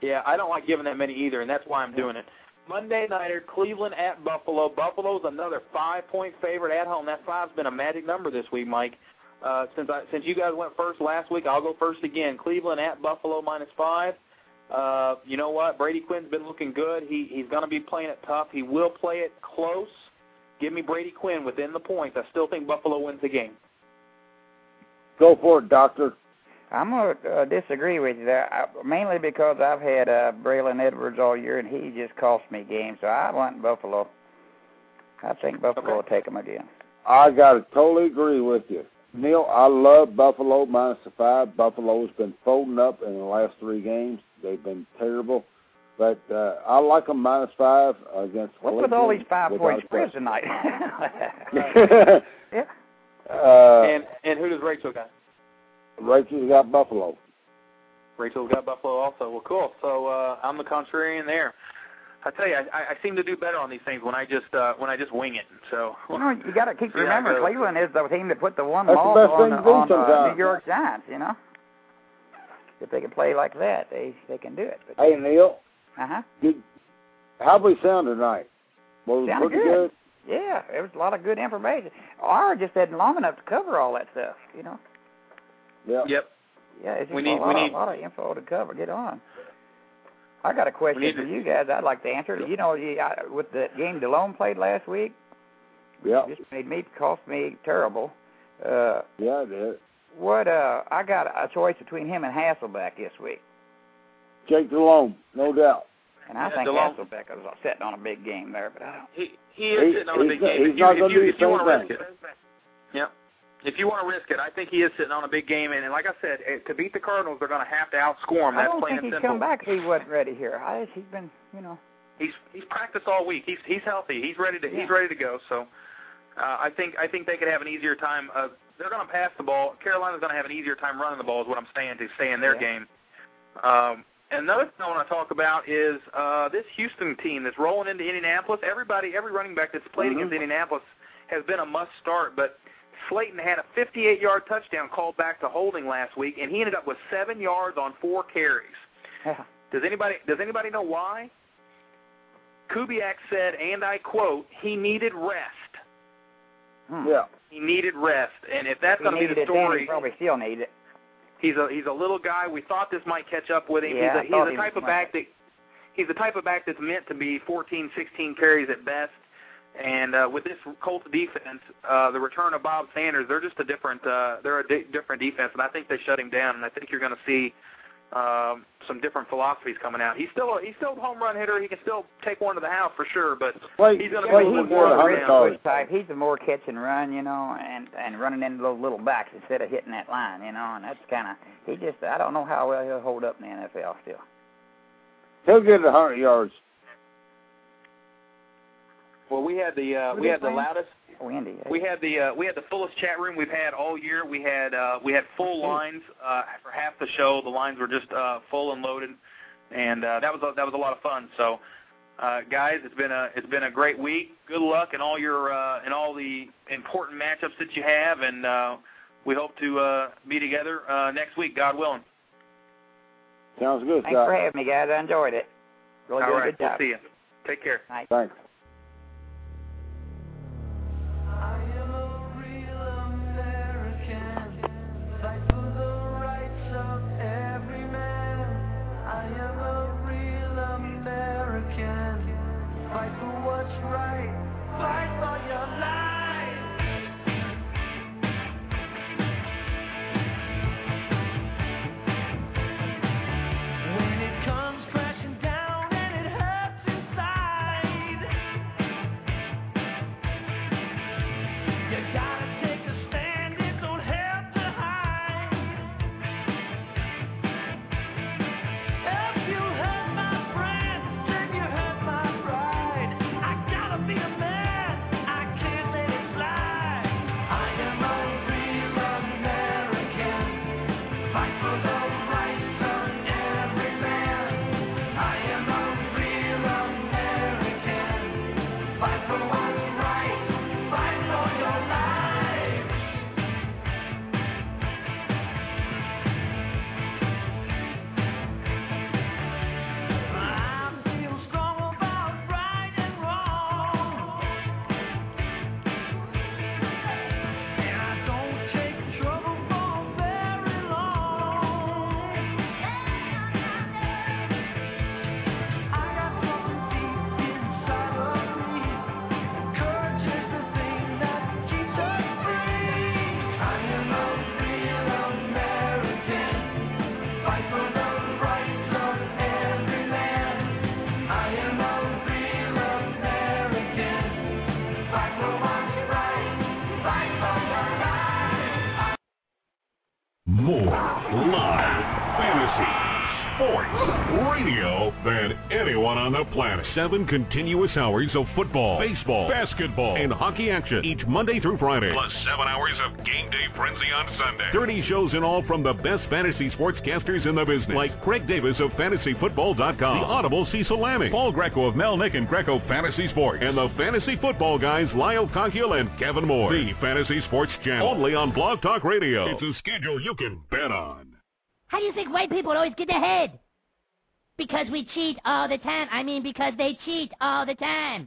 Speaker 3: Yeah, I don't like giving that many either, and that's why I'm doing it. Monday nighter, Cleveland at Buffalo. Buffalo's another five-point favorite at home. That five's been a magic number this week, Mike. Uh, since I, since you guys went first last week, I'll go first again. Cleveland at Buffalo minus five. Uh, you know what? Brady Quinn's been looking good. He he's going to be playing it tough. He will play it close. Give me Brady Quinn within the points. I still think Buffalo wins the game.
Speaker 4: Go for it, Doctor.
Speaker 14: I'm going to uh, disagree with you there, I, mainly because I've had uh, Braylon Edwards all year, and he just cost me games. So I want Buffalo. I think Buffalo will take them again.
Speaker 4: I got to totally agree with you. Neil, I love Buffalo minus the five. Buffalo's been folding up in the last three games. They've been terrible. But uh, I like them minus five against
Speaker 14: What's with all these five-point spreads tonight? yeah.
Speaker 4: uh,
Speaker 3: and and who does Rachel got?
Speaker 4: Rachel's got Buffalo.
Speaker 3: Rachel's got Buffalo also. Well, cool. So uh, I'm the contrarian there. I tell you, I, I seem to do better on these things when I just uh, when I just wing it. So
Speaker 14: You know, you got to keep
Speaker 3: Yeah,
Speaker 14: remembering Cleveland is the team that put the one
Speaker 4: That's the
Speaker 14: loss
Speaker 4: best
Speaker 14: on,
Speaker 4: thing to do
Speaker 14: on uh. New York Giants. You know, if they can play like that, they they can do it. But,
Speaker 4: Hey, Neil,
Speaker 14: uh huh.
Speaker 4: did, how we sound tonight?
Speaker 16: Well, it was
Speaker 14: Sounded
Speaker 16: pretty
Speaker 14: good.
Speaker 16: good.
Speaker 14: Yeah, there was a lot of good information. Our just isn't long enough to cover all that stuff, you know.
Speaker 16: Yeah.
Speaker 3: Yep.
Speaker 14: Yeah, it's
Speaker 3: We need-
Speaker 14: a, lot,
Speaker 3: we need-
Speaker 14: a lot of info to cover. Get on. I got a question for
Speaker 3: to-
Speaker 14: you guys. I'd like to answer. You know, you, I, with the game Delhomme played last week,
Speaker 16: Yeah.
Speaker 14: just made me cost me terrible. Uh,
Speaker 16: Yeah, it did.
Speaker 14: what? Uh, I got a choice between him and Hasselbeck this week,
Speaker 16: Jake Delhomme, no doubt.
Speaker 14: and I
Speaker 3: Yeah,
Speaker 14: think
Speaker 3: Delhomme-
Speaker 14: Hasselbeck was sitting on a big game there. But I don't.
Speaker 3: He he is
Speaker 16: He-
Speaker 3: sitting on a
Speaker 16: he's
Speaker 3: big
Speaker 16: not-
Speaker 3: game.
Speaker 16: he's
Speaker 3: If
Speaker 16: not
Speaker 3: if
Speaker 16: gonna do
Speaker 3: if
Speaker 16: the
Speaker 3: you
Speaker 16: same
Speaker 3: want to risk
Speaker 16: thing.
Speaker 3: yep. If you want to risk it, I think he is sitting on a big game, and, and like I said, eh, to beat the Cardinals, they're going to have to outscore him.
Speaker 14: I don't think he's
Speaker 3: simple.
Speaker 14: come back he wasn't ready here. I, he's been, you know.
Speaker 3: He's he's practiced all week. He's he's healthy. He's ready to he's ready to go. So uh, I think I think they could have an easier time. Uh, they're going to pass the ball. Carolina's going to have an easier time running the ball. Is what I'm saying to stay in their
Speaker 14: Yeah.
Speaker 3: game. Um, and another thing I want to talk about is uh, this Houston team that's rolling into Indianapolis. Everybody, every running back that's played
Speaker 14: Mm-hmm.
Speaker 3: against Indianapolis has been a must start. But Slaton had a 58-yard touchdown called back to holding last week, and he ended up with seven yards on four carries.
Speaker 14: Yeah.
Speaker 3: Does anybody does anybody know why? Kubiak said, and I quote, he needed rest.
Speaker 14: Hmm.
Speaker 16: Yeah.
Speaker 3: He needed rest, and if that's going to be the
Speaker 14: it then, he
Speaker 3: story,
Speaker 14: probably still need it.
Speaker 3: he's a he's a little guy. We thought this might catch up with him.
Speaker 14: Yeah,
Speaker 3: he's a,
Speaker 14: thought
Speaker 3: he's
Speaker 14: he
Speaker 3: the type of back that he's the type of back that's meant to be 14, 16 carries at best. And uh, with this Colts defense, uh, the return of Bob Sanders, they're just a different uh, they're a di- different defense, and I think they shut him down. And I think you're going to see um, some different philosophies coming out. He's still a, he's still a home run hitter. He can still take one to the house for sure, but
Speaker 16: Wait,
Speaker 3: he's going to
Speaker 16: wait,
Speaker 3: be a little more
Speaker 16: got a
Speaker 3: up and
Speaker 16: hundred
Speaker 3: down.
Speaker 16: dollars.
Speaker 14: type. He's a more catch and run, you know, and and running into those little backs instead of hitting that line, you know, and that's kind of he just I don't know how well he'll hold up in the NFL still.
Speaker 16: He'll get a hundred yards.
Speaker 3: Well, we had the uh, we had the
Speaker 14: playing?
Speaker 3: loudest
Speaker 14: Wendy.
Speaker 3: We had the uh, we had the fullest chat room we've had all year. We had uh, we had full lines uh, for half the show. The lines were just uh, full and loaded, and uh, that was a, that was a lot of fun. So, uh, guys, it's been a it's been a great week. Good luck in all your uh, in all the important matchups that you have, and uh, we hope to uh, be together uh, next week, God willing.
Speaker 16: Sounds good,
Speaker 14: Thanks
Speaker 16: Scott.
Speaker 14: for having me, guys. I enjoyed it. Really
Speaker 3: all
Speaker 14: did a
Speaker 3: right,
Speaker 14: good job.
Speaker 3: we'll see you. Take care.
Speaker 16: Thanks.
Speaker 2: Radio than anyone on the planet. Seven continuous hours of football, baseball, basketball, and hockey action each Monday through Friday. Plus seven hours of game day frenzy on Sunday. 30 shows in all from the best fantasy sportscasters in the business, like Craig Davis of FantasyFootball.com, the Audible Cecil Lammey, Paul Greco of Melnick and Greco Fantasy Sports, and the Fantasy Football guys Lyle Conkule and Kevin Moore. The Fantasy Sports Channel, only on Blog Talk Radio. It's a schedule you can bet on.
Speaker 17: How do you think white people always get ahead? Because we cheat all the time. I mean, because they cheat all the time.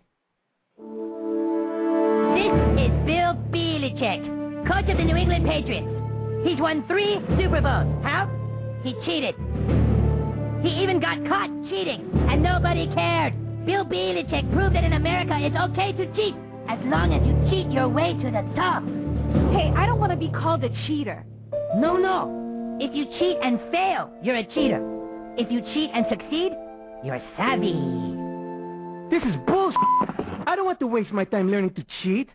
Speaker 17: This is Bill Belichick, coach of the New England Patriots. He's won three Super Bowls. How? He cheated. He even got caught cheating, and nobody cared. Bill Belichick proved that in America it's okay to cheat as long as you cheat your way to the top.
Speaker 18: Hey, I don't want to be called a cheater.
Speaker 17: No, no. If you cheat and fail, you're a cheater. If you cheat and succeed, you're savvy.
Speaker 16: This is bullshit. I don't want to waste my time learning to cheat.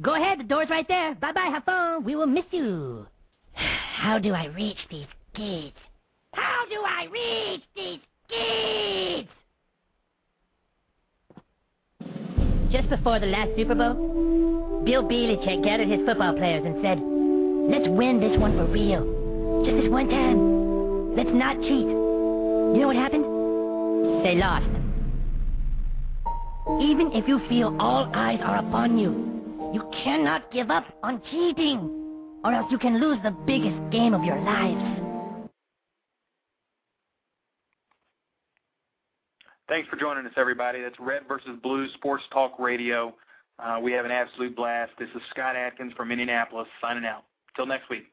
Speaker 17: Go ahead, the door's right there. Bye bye, have fun. We will miss you. How do I reach these kids? How do I reach these kids? Just before the last Super Bowl, Bill Belichick gathered his football players and said, Let's win this one for real. Just this one time. Let's not cheat. You know what happened? They lost. Even if you feel all eyes are upon you, you cannot give up on cheating, or else you can lose the biggest game of your lives.
Speaker 3: Thanks for joining us, everybody. That's Red versus Blue Sports Talk Radio. Uh, we have an absolute blast. This is Scott Atkins from Indianapolis signing out. Till next week.